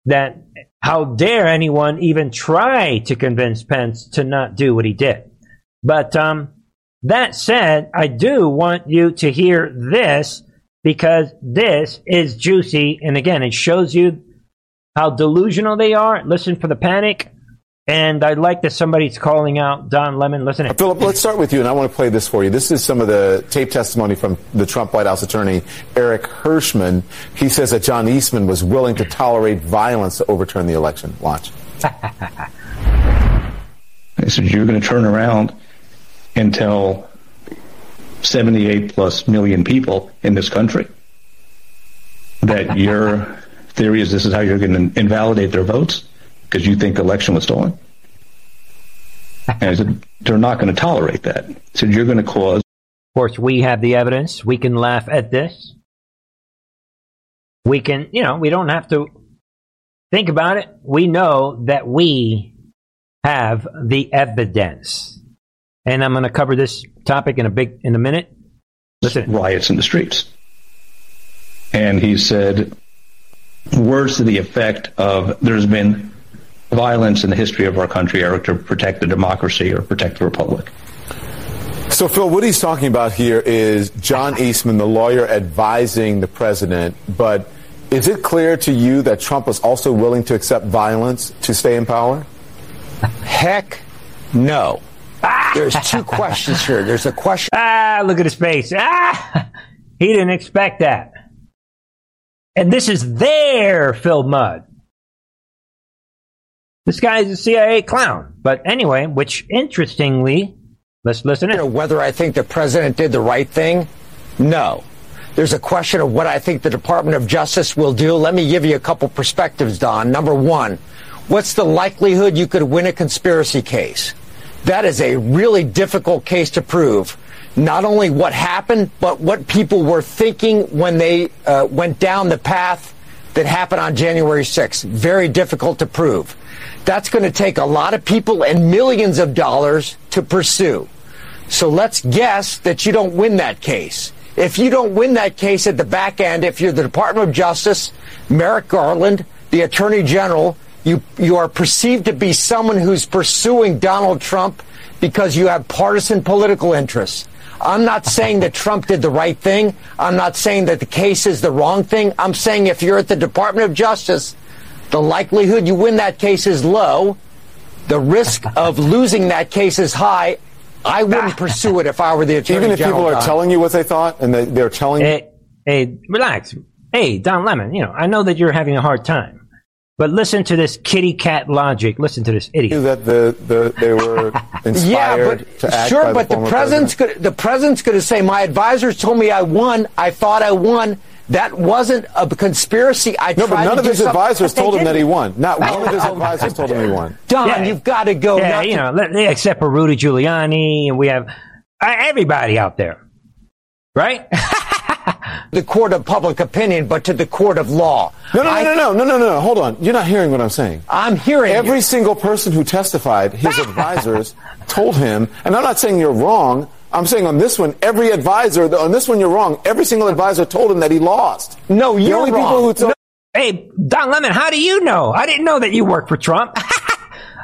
that how dare anyone even try to convince Pence to not do what he did. But um, that said, I do want you to hear this because this is juicy. And again, it shows you how delusional they are. Listen for the panic. And I like that somebody's calling out Don Lemon. Listen, Philip, let's start with you, and I want to play this for you. This is some of the tape testimony from the Trump White House attorney Eric Herschmann. He says that John Eastman was willing to tolerate violence to overturn the election. Watch. He said, "You're going to turn around and tell 78 plus million people in this country that your theory is this is how you're going to invalidate their votes because you think the election was stolen. And I said, they're not going to tolerate that. So you're going to cause. Of course, we have the evidence. We can laugh at this. We can, you know, we don't have to think about it. We know that we have the evidence. And I'm going to cover this topic in a big in a minute. Listen, riots in the streets, and he said words to the effect of "There's been violence in the history of our country, Eric, to protect the democracy or protect the republic." So, Phil, what he's talking about here is John Eastman, the lawyer advising the president. But is it clear to you that Trump was also willing to accept violence to stay in power? Heck no. There's two questions here. There's a question. Ah, look at his face. Ah, he didn't expect that. And this is their Phil Mudd. This guy is a CIA clown. But anyway, which interestingly, let's listen in. Whether I think the president did the right thing? No. There's a question of what I think the Department of Justice will do. Let me give you a couple perspectives, Don. Number one, what's the likelihood you could win a conspiracy case? That is a really difficult case to prove. Not only what happened, but what people were thinking when they uh, went down the path that happened on January 6th. Very difficult to prove. That's going to take a lot of people and millions of dollars to pursue. So let's guess that you don't win that case. If you don't win that case at the back end, if you're the Department of Justice, Merrick Garland, the Attorney General, you, you are perceived to be someone who's pursuing Donald Trump because you have partisan political interests. I'm not saying that Trump did the right thing. I'm not saying that the case is the wrong thing. I'm saying if you're at the Department of Justice, the likelihood you win that case is low. The risk of losing that case is high. I wouldn't pursue it if I were the attorney general. Even if general. people are Don. telling you what they thought and they, they're telling you. Hey, hey, relax. Hey, Don Lemon, you know, I know that you're having a hard time, but listen to this kitty cat logic. Listen to this idiot. that the, the they were inspired yeah, but to act sure, by but the, the, former president's president. gonna, the president's going to say my advisors told me I won. I thought I won. That wasn't a conspiracy. I No, but tried none to of his something- advisors But they told him that he won. Not one of his advisors told him he won. Don, Yeah. you've got to go. yeah, you to- know, let- yeah, except for Rudy Giuliani, and we have uh, everybody out there, right? the court of public opinion, but to the court of law. No, no, I- no, no, no, no, no, no. Hold on. You're not hearing what I'm saying. I'm hearing Every you. single person who testified, his advisors told him, and I'm not saying you're wrong. I'm saying on this one, every advisor, on this one you're wrong. Every single advisor told him that he lost. No, you're the only wrong. people who told hey, Don Lemon, how do you know? I didn't know that you worked for Trump.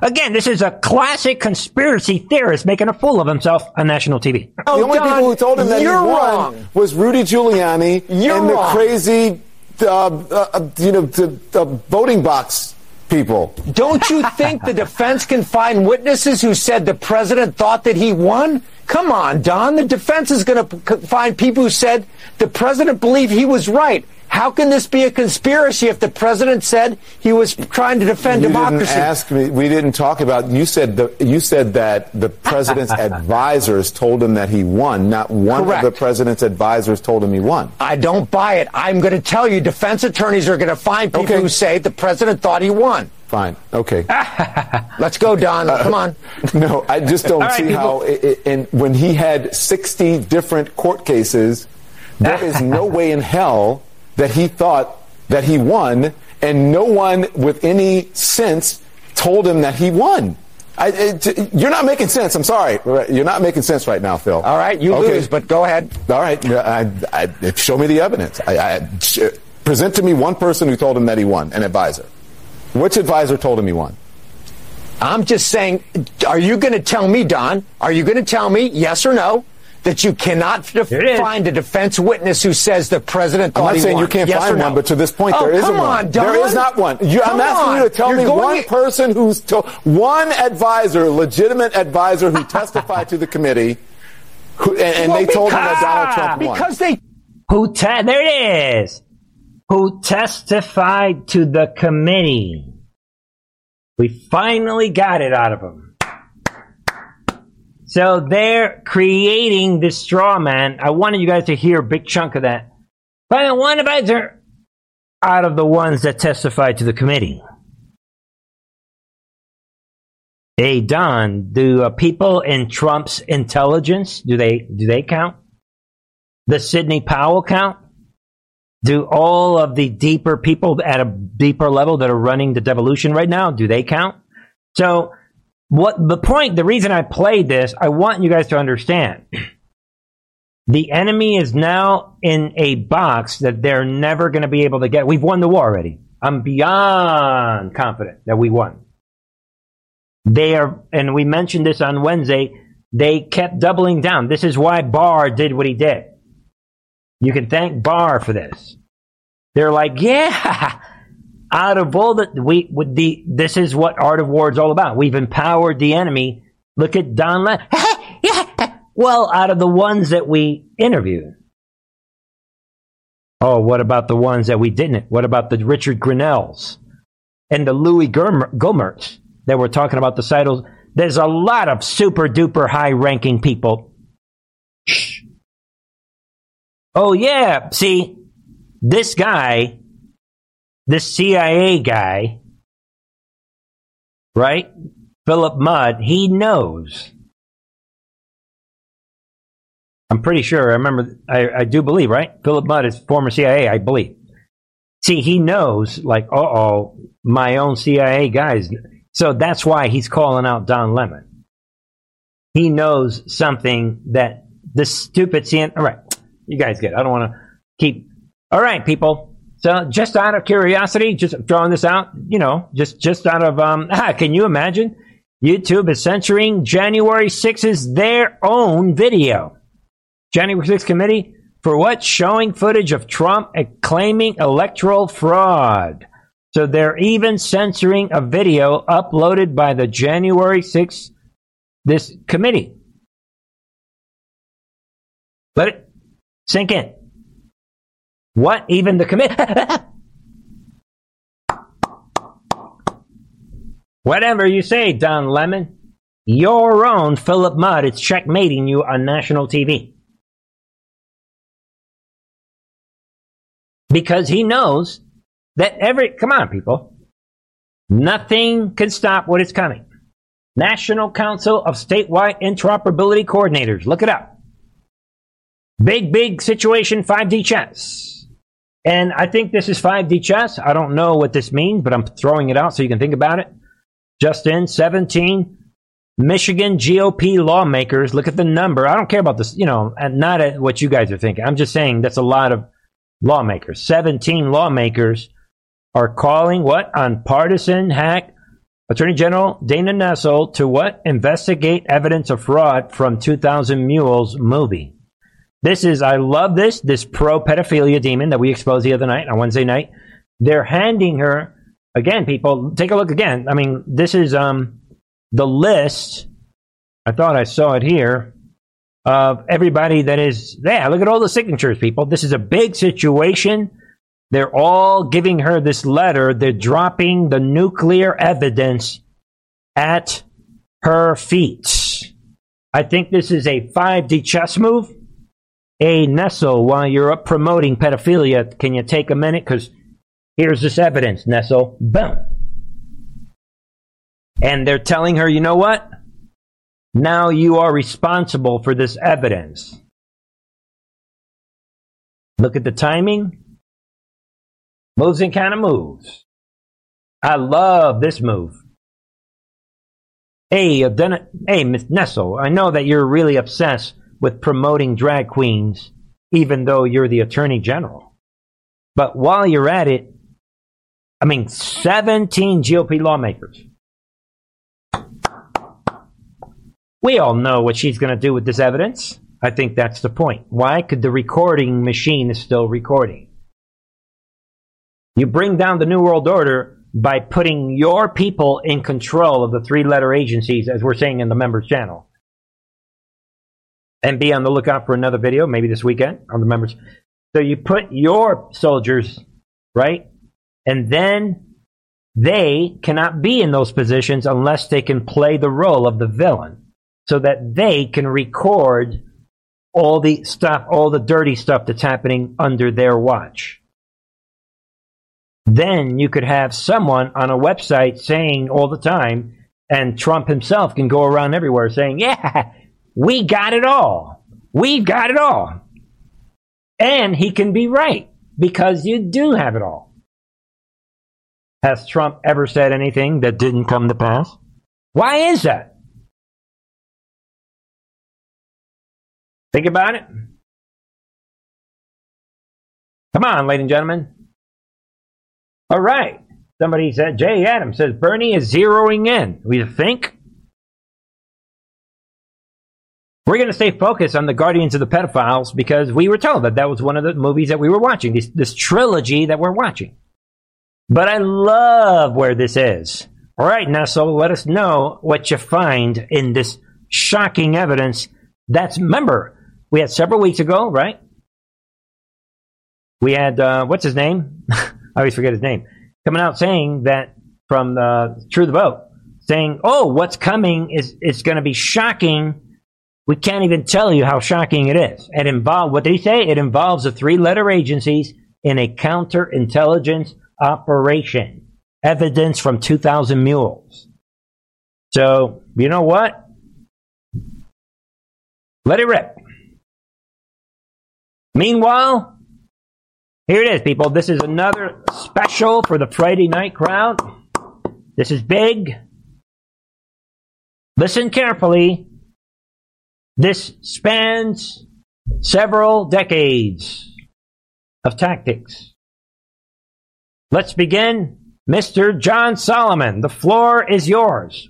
Again, this is a classic conspiracy theorist making a fool of himself on national TV. the only Don, people who told him that he you're won wrong. was Rudy Giuliani You're and the crazy, uh, uh, you know, the, the voting box people. Don't you think the defense can find witnesses who said the president thought that he won? Come on, Don. The defense is going to find people who said the president believed he was right. How can this be a conspiracy if the president said he was trying to defend you democracy? didn't ask me. We didn't talk about. You said the. You said that the president's advisors told him that he won. Not one Correct. of the president's advisors told him he won. I don't buy it. I'm going to tell you, defense attorneys are going to find people Okay. who say the president thought he won. Fine. Okay. Let's go, Don. Uh, Come on. no, I just don't right, see people. how. and when he had 60 different court cases, there is no way in hell that he thought that he won, and no one with any sense told him that he won. I, it, you're not making sense. I'm sorry. You're not making sense right now, Phil. All right, you Okay. lose, but go ahead. All right. I, I, show me the evidence. I, I, sh- present to me one person who told him that he won, an advisor. Which advisor told him he won? I'm just saying, are you going to tell me, Don? Are you going to tell me, yes or no, that you cannot def- Here it is. find a defense witness who says the president I'm not saying won? you can't Yes find no? one, but to this point, oh, there isn't come one. on, Don. There is not one. You, I'm Come asking you on. to tell You're me going- one person who's told, one advisor, legitimate advisor who testified to the committee, who, and, and Well, they told him that Donald Trump won. Because they Who te- there it is. Who testified to the committee. We finally got it out of them. So they're creating this straw man. I wanted you guys to hear a big chunk of that. But one advisor out of the ones that testified to the committee. Hey Don, do uh, people in Trump's intelligence do they do they count? The Sidney Powell count? Do all of the deeper people at a deeper level that are running the devolution right now, do they count? So, what the point, the reason I played this, I want you guys to understand. The enemy is now in a box that they're never going to be able to get. We've won the war already. I'm beyond confident that we won. They are, and we mentioned this on Wednesday, they kept doubling down. This is why Barr did what he did. You can thank Barr for this. They're like, yeah, out of all that we with the this is what art of war is all about. We've empowered the enemy. Look at Don yeah. Well, out of the ones that we interviewed. Oh, what about the ones that we didn't? What about the Richard Grinnells and the Louis Gomer- Gohmerts that were talking about the cytos? There's a lot of super duper high ranking people. Shh. Oh yeah, see, this guy, this CIA guy, right? Philip Mudd, he knows. I'm pretty sure. I remember. I, I do believe, right? Philip Mudd is former CIA, I believe. See, he knows, like, uh oh, my own CIA guys. So that's why he's calling out Don Lemon. He knows something that the stupid CNN. All right, you guys get. It. I don't want to keep. All right, people. So just out of curiosity, just throwing this out, you know, just just out of um, ah, can you imagine? YouTube is censoring January 6's their own video. January 6th committee for what? Showing footage of Trump claiming electoral fraud. So they're even censoring a video uploaded by the January 6th this committee. Let it sink in. What? Even the committee? Whatever you say, Don Lemon. Your own Philip Mudd is checkmating you on national TV. Because he knows that every, come on, people. Nothing can stop what is coming. National Council of Statewide Interoperability Coordinators. Look it up. Big, big situation 5D chess. And I think this is 5D chess. I don't know what this means, but I'm throwing it out so you can think about it. Just in 17 Michigan GOP lawmakers. Look at the number. I don't care about this, you know, not at what you guys are thinking. I'm just saying that's a lot of lawmakers. 17 lawmakers are calling what? On partisan hack Attorney General Dana Nessel to what? Investigate evidence of fraud from 2000 Mules movie. This is, I love this, this pro pedophilia demon that we exposed the other night on Wednesday night. They're handing her, again, people, take a look again. I mean, this is, um, the list, I thought I saw it here, of everybody that is there. Look at all the signatures, people. This is a big situation. They're all giving her this letter. They're dropping the nuclear evidence at her feet. I think this is a 5D chess move. A Nessel, while you're up promoting pedophilia, can you take a minute? Because here's this evidence, Nessel. Boom. And they're telling her, you know what? Now you are responsible for this evidence. Look at the timing. Moves and kind of moves. I love this move. Hey, Den- hey, Miss Nessel, I know that you're really obsessed with promoting drag queens, even though you're the attorney general. But while you're at it, I mean, 17 GOP lawmakers We all know what she's going to do with this evidence. I think that's the point. Why? could the recording machine is still recording. You bring down the New World Order by putting your people in control of the three letter agencies, as we're saying in the members channel. And be on the lookout for another video, maybe this weekend on the members. So you put your soldiers, right? And then they cannot be in those positions unless they can play the role of the villain so that they can record all the stuff, all the dirty stuff that's happening under their watch. Then you could have someone on a website saying all the time, and Trump himself can go around everywhere saying, Yeah, we got it all. We've got it all. And he can be right because you do have it all. Has Trump ever said anything that didn't come to pass? Why is that? Think about it. Come on, ladies and gentlemen. All right. Somebody said, Jay Adams says Bernie is zeroing in. We think? We're going to stay focused on the Guardians of the Pedophiles because we were told that that was one of the movies that we were watching, this, this trilogy that we're watching. But I love where this is. All right, now, so let us know what you find in this shocking evidence. That's, remember, we had several weeks ago, right? We had uh, what's his name? I always forget his name. Coming out saying that from the True the Vote, saying, "Oh, what's coming is it's going to be shocking. We can't even tell you how shocking it is." It involved what did he say? It involves the three-letter agencies in a counterintelligence operation. Evidence from 2,000 mules. So you know what? Let it rip. Meanwhile, here it is, people. This is another special for the Friday night crowd. This is big. Listen carefully. This spans several decades of tactics. Let's begin. Mr. John Solomon, the floor is yours.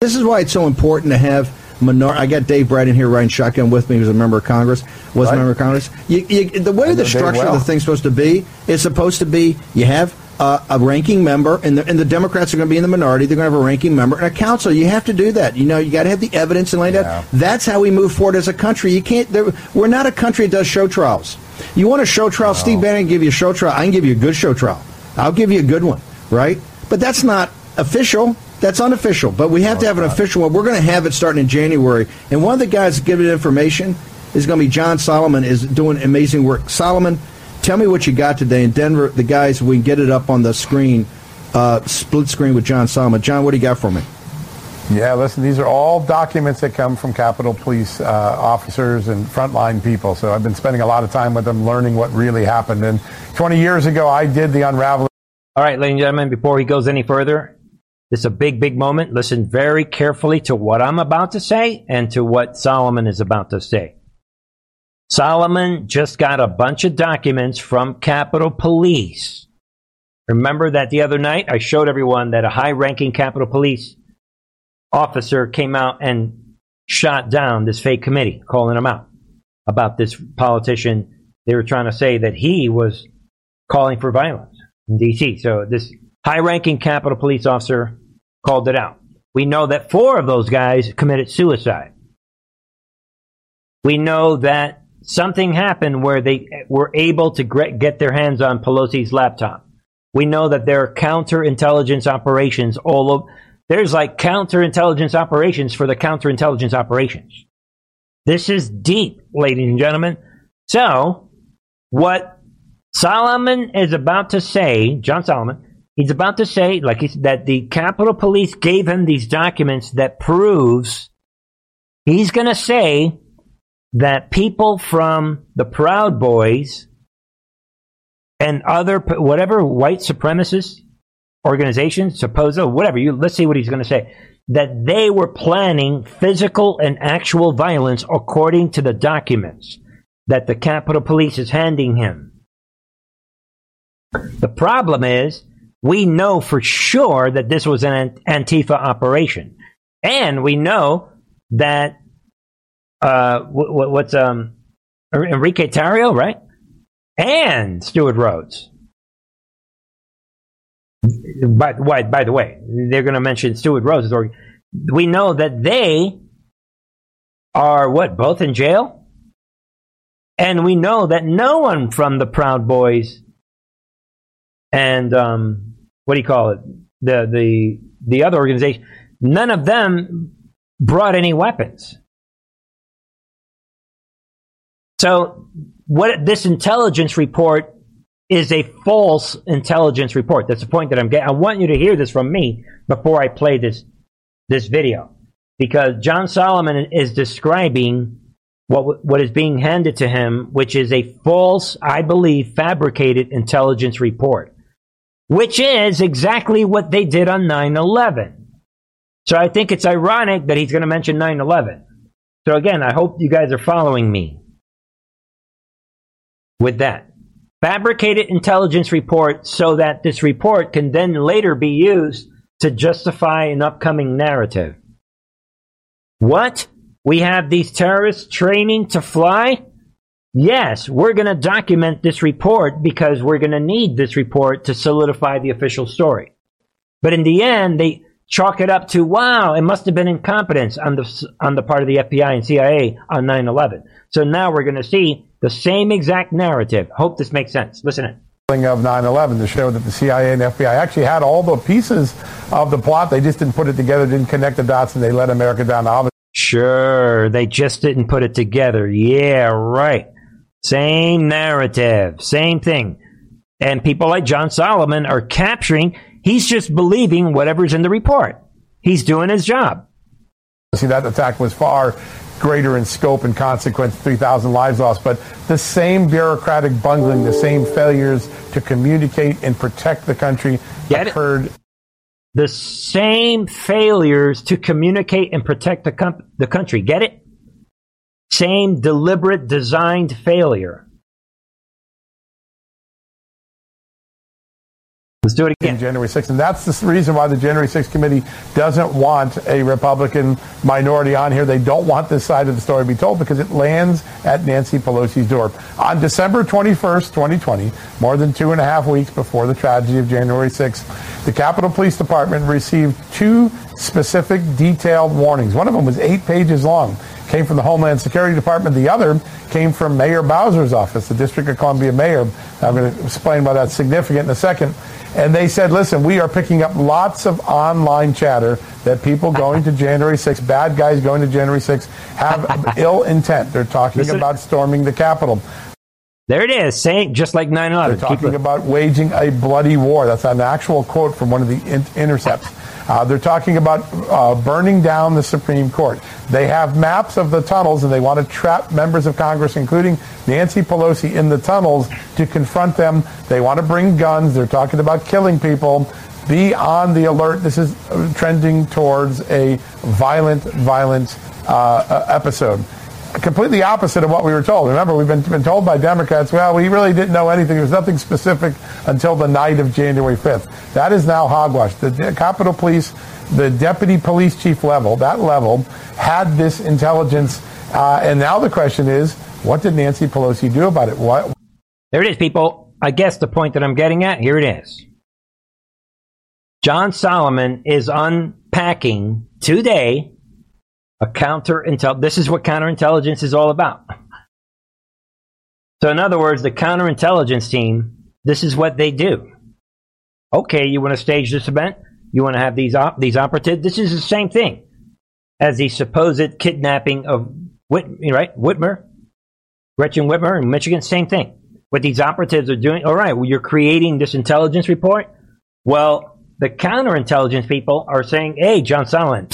This is why it's so important to have minor- I got Dave Brat in here riding shotgun with me. He was a member of Congress. Was right. a member of Congress. You, you, the way the structure well. of the thing's supposed to be is supposed to be you have uh, a ranking member, and the, and the Democrats are going to be in the minority. They're going to have a ranking member and a council. You have to do that. You know, you got to have the evidence and lay that. out. That's how we move forward as a country. You can't. We're not a country that does show trials. You want a show trial? No. Steve Bannon can give you a show trial. I can give you a good show trial. I'll give you a good one, right? But that's not official. That's unofficial. But we have to have an official one. We're going to have it starting in January. And one of the guys giving information is going to be John Solomon. Is doing amazing work. Solomon, tell me what you got today in Denver. The guys, we can get it up on the screen, uh, split screen with John Solomon. John, what do you got for me? Yeah, listen, these are all documents that come from Capitol Police uh, officers and frontline people. So I've been spending a lot of time with them learning what really happened. And 20 years ago, I did the unraveling. All right, ladies and gentlemen, before he goes any further, this is a big, big moment. Listen very carefully to what I'm about to say and to what Solomon is about to say. Solomon just got a bunch of documents from Capitol Police. Remember that the other night I showed everyone that a high ranking Capitol Police officer came out and shot down this fake committee, calling them out about this politician. They were trying to say that he was calling for violence in D.C. So this high ranking Capitol Police officer called it out. We know that four of those guys committed suicide. We know that something happened where they were able to get their hands on Pelosi's laptop. We know that there are counterintelligence operations all over. There's like counterintelligence operations for the counterintelligence operations. This is deep, ladies and gentlemen. So, what Solomon is about to say, John Solomon, He's about to say, like he said, that the Capitol Police gave him these documents that proves he's going to say that people from the Proud Boys and other whatever white supremacist organizations, suppose whatever you let's see what he's going to say that they were planning physical and actual violence according to the documents that the Capitol Police is handing him. The problem is we know for sure that this was an Antifa operation. And we know that, uh, what's, um, Enrique Tarrio, right? And Stewart Rhodes. By, by, by the way, they're going to mention Stewart Rhodes. Or we know that they are what, both in jail? And we know that no one from the Proud Boys and um, what do you call it? The the the other organization, none of them brought any weapons. So what this intelligence report is a false intelligence report. That's the point that I'm getting. I want you to hear this from me before I play this this video because John Solomon is describing what what is being handed to him, which is a false, I believe, fabricated intelligence report which is exactly what they did on 9 11. So I think it's ironic that he's going to mention 9 11. So again, I hope you guys are following me with that. Fabricated intelligence report so that this report can then later be used to justify an upcoming narrative. What? We have these terrorists training to fly? yes, we're going to document this report because we're going to need this report to solidify the official story. But in the end, they chalk it up to, wow, it must have been incompetence on the, on the part of the FBI and CIA on 9-11. So now we're going to see the same exact narrative. Hope this makes sense. Listen in of 9-11 to show that the CIA and FBI actually had all the pieces of the plot. They just didn't put it together, didn't connect the dots, and they let America down. Obviously. Sure, they just didn't put it together. Yeah, right. Same narrative, same thing. And people like John Solomon are capturing, he's just believing whatever's in the report. He's doing his job. See, that attack was far greater in scope and consequence, 3,000 lives lost, but the same bureaucratic bungling, the same failures to communicate and protect the country Get occurred. It? The same failures to communicate and protect the, com- the country. Get it? Same deliberate designed failure. Let's do it again. January 6th. And that's the reason why the January 6th committee doesn't want a Republican minority on here. They don't want this side of the story to be told because it lands at Nancy Pelosi's door. On December 21st, 2020, more than two and a half weeks before the tragedy of January 6th, the Capitol Police Department received two specific detailed warnings. One of them was eight pages long came from the Homeland Security Department. The other came from Mayor Bowser's office, the District of Columbia mayor. I'm going to explain why that's significant in a second. And they said, listen, we are picking up lots of online chatter that people going to January 6th, bad guys going to January 6th, have ill intent. They're talking listen. about storming the Capitol. There it is, saying just like 9 11. They're talking about waging a bloody war. That's an actual quote from one of the in- intercepts. Uh, they're talking about uh, burning down the Supreme Court. They have maps of the tunnels, and they want to trap members of Congress, including Nancy Pelosi, in the tunnels to confront them. They want to bring guns. They're talking about killing people. Be on the alert. This is uh, trending towards a violent, violent uh, episode completely opposite of what we were told. Remember, we've been, been told by Democrats, well, we really didn't know anything. There was nothing specific until the night of January 5th. That is now hogwash. The Capitol Police, the deputy police chief level, that level, had this intelligence. Uh, and now the question is, what did Nancy Pelosi do about it? What? There it is, people. I guess the point that I'm getting at, here it is. John Solomon is unpacking today a counterintel. This is what counterintelligence is all about. So, in other words, the counterintelligence team, this is what they do. Okay, you want to stage this event? You want to have these op- these operatives? This is the same thing as the supposed kidnapping of Whit- right Whitmer, Gretchen Whitmer in Michigan. Same thing. What these operatives are doing. All right, well, you're creating this intelligence report. Well, the counterintelligence people are saying, "Hey, John Solomon,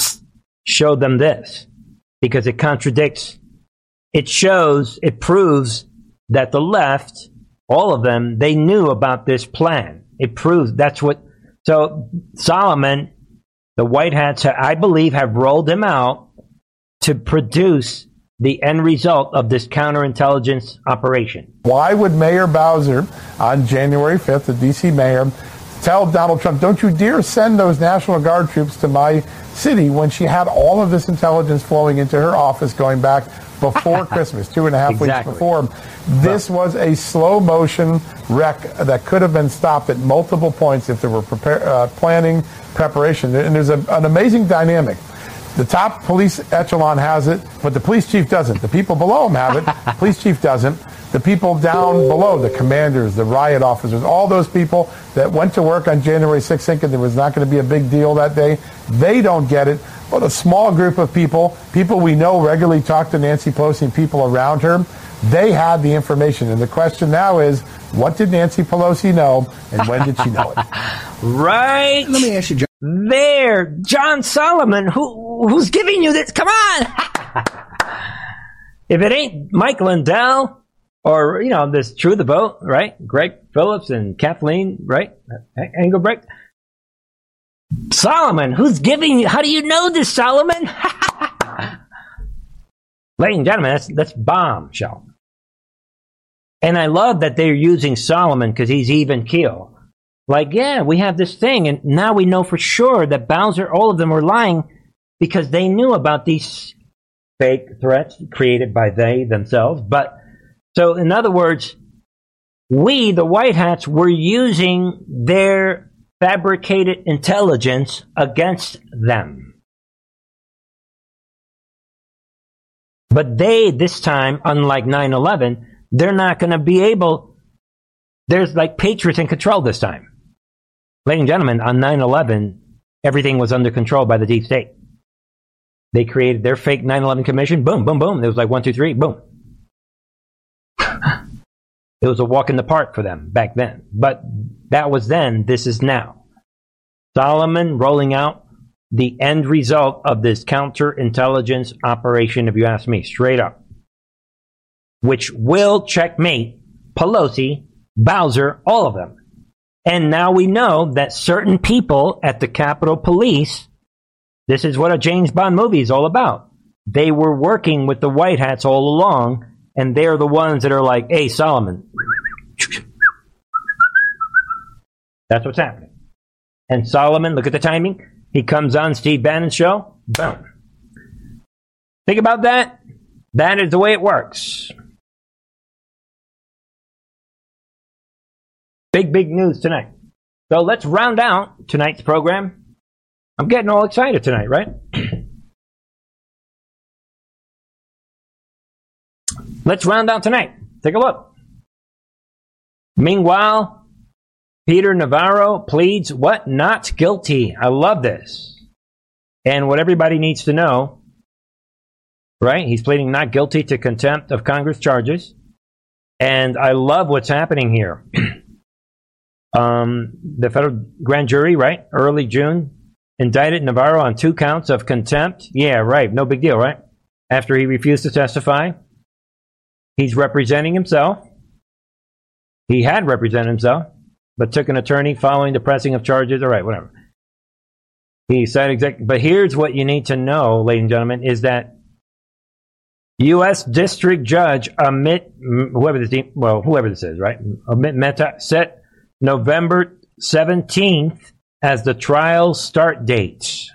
show them this because it contradicts, it shows, it proves that the left, all of them, they knew about this plan. It proves that's what. So Solomon, the White Hats, I believe, have rolled him out to produce the end result of this counterintelligence operation. Why would Mayor Bowser on January 5th, the D.C. mayor, tell Donald Trump, don't you dare send those National Guard troops to my city when she had all of this intelligence flowing into her office going back before Christmas, two and a half exactly. weeks before. This was a slow motion wreck that could have been stopped at multiple points if there were prepare, uh, planning, preparation. And there's a, an amazing dynamic. The top police echelon has it, but the police chief doesn't. The people below him have it. the police chief doesn't. The people down below, the commanders, the riot officers, all those people that went to work on January 6th thinking there was not going to be a big deal that day, they don't get it. But a small group of people, people we know regularly talk to Nancy Pelosi and people around her, they had the information. And the question now is, what did Nancy Pelosi know and when did she know it? right. Let me ask you, John. There, John Solomon, who who's giving you this? Come on. if it ain't Mike Lindell, or you know this True the Vote, right? Greg Phillips and Kathleen, right? Engelbrecht. Solomon, who's giving you? How do you know this, Solomon? Ladies and gentlemen, that's that's bombshell. And I love that they're using Solomon because he's even keel. Like, yeah, we have this thing, and now we know for sure that Bowser, all of them were lying because they knew about these fake threats created by they themselves. But so, in other words, we, the White Hats, were using their fabricated intelligence against them. But they, this time, unlike 9 11, they're not going to be able. There's like patriots in control this time. Ladies and gentlemen, on 9 11, everything was under control by the deep state. They created their fake 9 11 commission. Boom, boom, boom. It was like one, two, three, boom. it was a walk in the park for them back then. But that was then, this is now. Solomon rolling out the end result of this counterintelligence operation, if you ask me, straight up, which will checkmate Pelosi, Bowser, all of them. And now we know that certain people at the Capitol Police, this is what a James Bond movie is all about. They were working with the White Hats all along and they're the ones that are like, hey, Solomon. That's what's happening. And Solomon, look at the timing. He comes on Steve Bannon's show. Boom. Think about that. That is the way it works. Big, big news tonight. So let's round out tonight's program. I'm getting all excited tonight, right? let's round out tonight. Take a look. Meanwhile, Peter Navarro pleads what? Not guilty. I love this. And what everybody needs to know, right? He's pleading not guilty to contempt of Congress charges. And I love what's happening here. um, the federal grand jury, right? Early June, indicted Navarro on two counts of contempt. Yeah, right. No big deal, right? After he refused to testify, he's representing himself. He had represented himself, but took an attorney following the pressing of charges. All right, whatever. He said exactly. But here's what you need to know, ladies and gentlemen, is that U.S. District Judge Amit, whoever this, well, whoever this is, right? Amit Mehta set November 17th as the trial start date.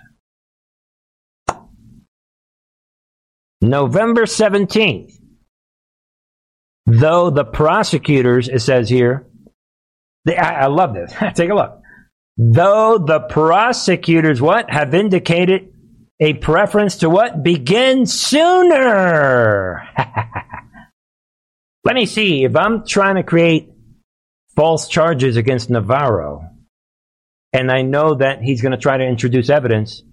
November 17th. Though the prosecutors, it says here, they, I, I love this. Take a look. Though the prosecutors, what, have indicated a preference to what? Begin sooner. Let me see. If I'm trying to create false charges against Navarro, and I know that he's going to try to introduce evidence,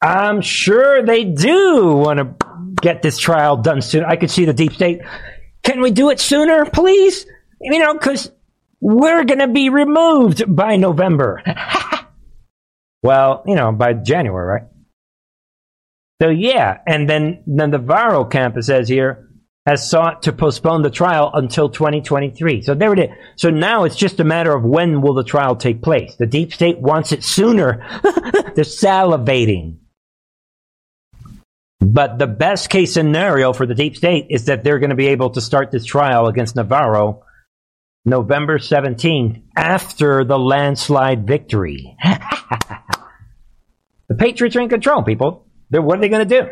I'm sure they do want to get this trial done soon. I could see the deep state. Can we do it sooner, please? You know, because we're going to be removed by November. well, you know, by January, right? So yeah, and then the Navarro campus says here has sought to postpone the trial until 2023. So there it is. So now it's just a matter of when will the trial take place. The deep state wants it sooner. They're salivating. But the best case scenario for the deep state is that they're going to be able to start this trial against Navarro November 17th after the landslide victory. the Patriots are in control, people. They're, what are they going to do?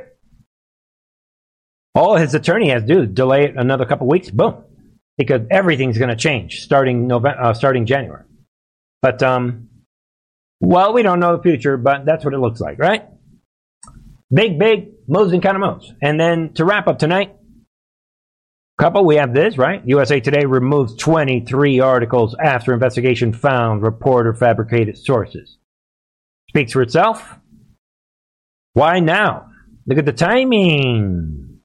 All his attorney has to do is delay it another couple weeks. Boom, because everything's going to change starting November, uh, starting January. But um, well, we don't know the future, but that's what it looks like, right? Big, big moves and kind of moves. And then to wrap up tonight, couple, we have this, right? USA Today removes 23 articles after investigation found reporter fabricated sources. Speaks for itself. Why now? Look at the timing.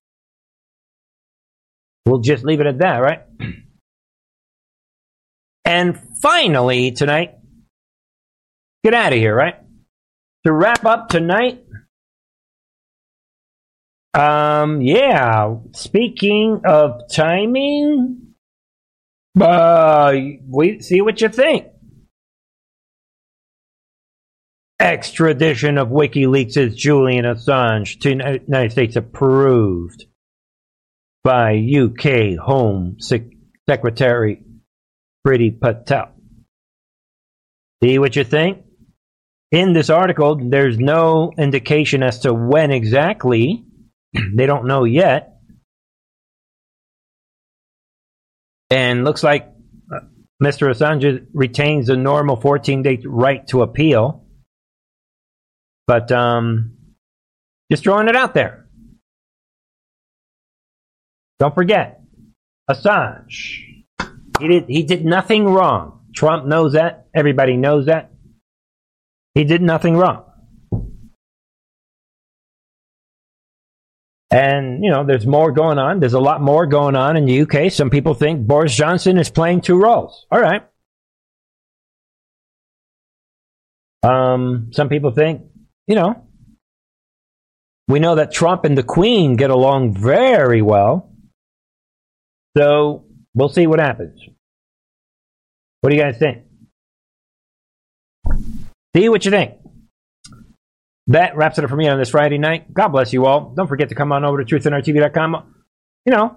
We'll just leave it at that, right? And finally, tonight, get out of here, right? To wrap up tonight, um, yeah. Speaking of timing, uh, we see what you think. Extradition of WikiLeaks' Julian Assange to United States approved by UK Home Secretary Priti Patel. See what you think? In this article, there's no indication as to when exactly they don't know yet. And looks like uh, Mr. Assange retains the normal 14 day right to appeal. But um, just throwing it out there. Don't forget, Assange. He did, he did nothing wrong. Trump knows that. Everybody knows that. He did nothing wrong. And, you know, there's more going on. There's a lot more going on in the UK. Some people think Boris Johnson is playing two roles. All right. Um, some people think, you know, we know that Trump and the Queen get along very well. So we'll see what happens. What do you guys think? See what you think. That wraps it up for me on this Friday night. God bless you all. Don't forget to come on over to truthandarttv.com. You know,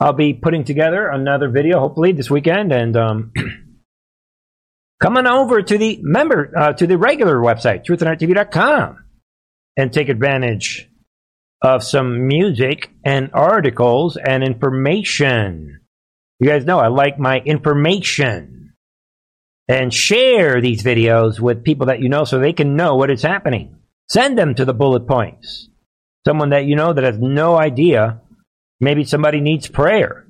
I'll be putting together another video hopefully this weekend and um, come on over to the member uh, to the regular website, truthandarttv.com, and take advantage of some music and articles and information. You guys know I like my information. And share these videos with people that you know so they can know what is happening. Send them to the bullet points. Someone that you know that has no idea. Maybe somebody needs prayer.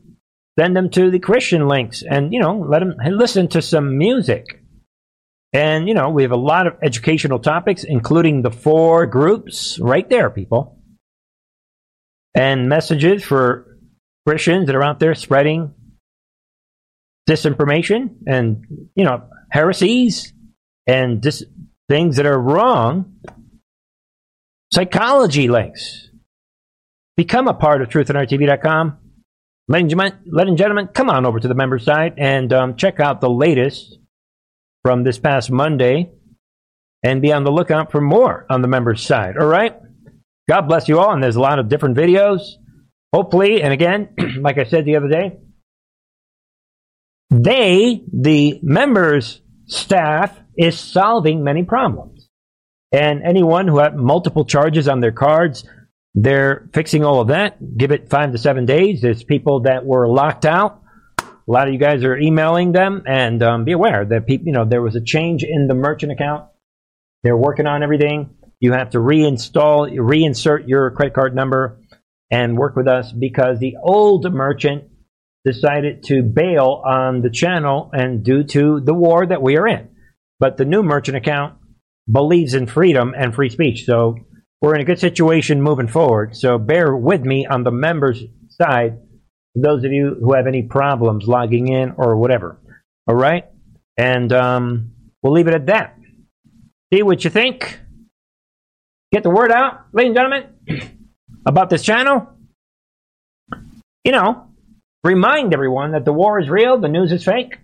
Send them to the Christian links and, you know, let them listen to some music. And, you know, we have a lot of educational topics, including the four groups right there, people. And messages for Christians that are out there spreading disinformation and, you know, heresies and dis- things that are wrong. Psychology links. Become a part of truthandarttv.com. Ladies and gentlemen, come on over to the member site and um, check out the latest from this past Monday and be on the lookout for more on the member side. All right? God bless you all. And there's a lot of different videos. Hopefully, and again, like I said the other day, they, the members staff, is solving many problems. And anyone who had multiple charges on their cards, they're fixing all of that. Give it five to seven days. There's people that were locked out a lot of you guys are emailing them, and um, be aware that people, you know, there was a change in the merchant account. They're working on everything. You have to reinstall, reinsert your credit card number, and work with us because the old merchant decided to bail on the channel, and due to the war that we are in. But the new merchant account believes in freedom and free speech, so we're in a good situation moving forward. So bear with me on the members' side those of you who have any problems logging in or whatever. All right? And um, we'll leave it at that. See what you think. Get the word out, ladies and gentlemen, about this channel. You know, remind everyone that the war is real, the news is fake.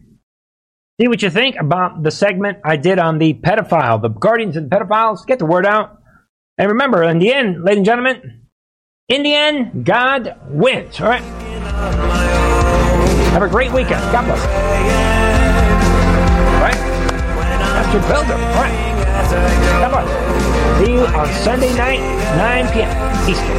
See what you think about the segment I did on the pedophile, the guardians of the pedophiles. Get the word out. And remember, in the end, ladies and gentlemen, in the end, God wins. All right? Have a great weekend. God bless. Right? Pastor Builder. All right. God bless. See you on Sunday night, 9 p.m. Eastern.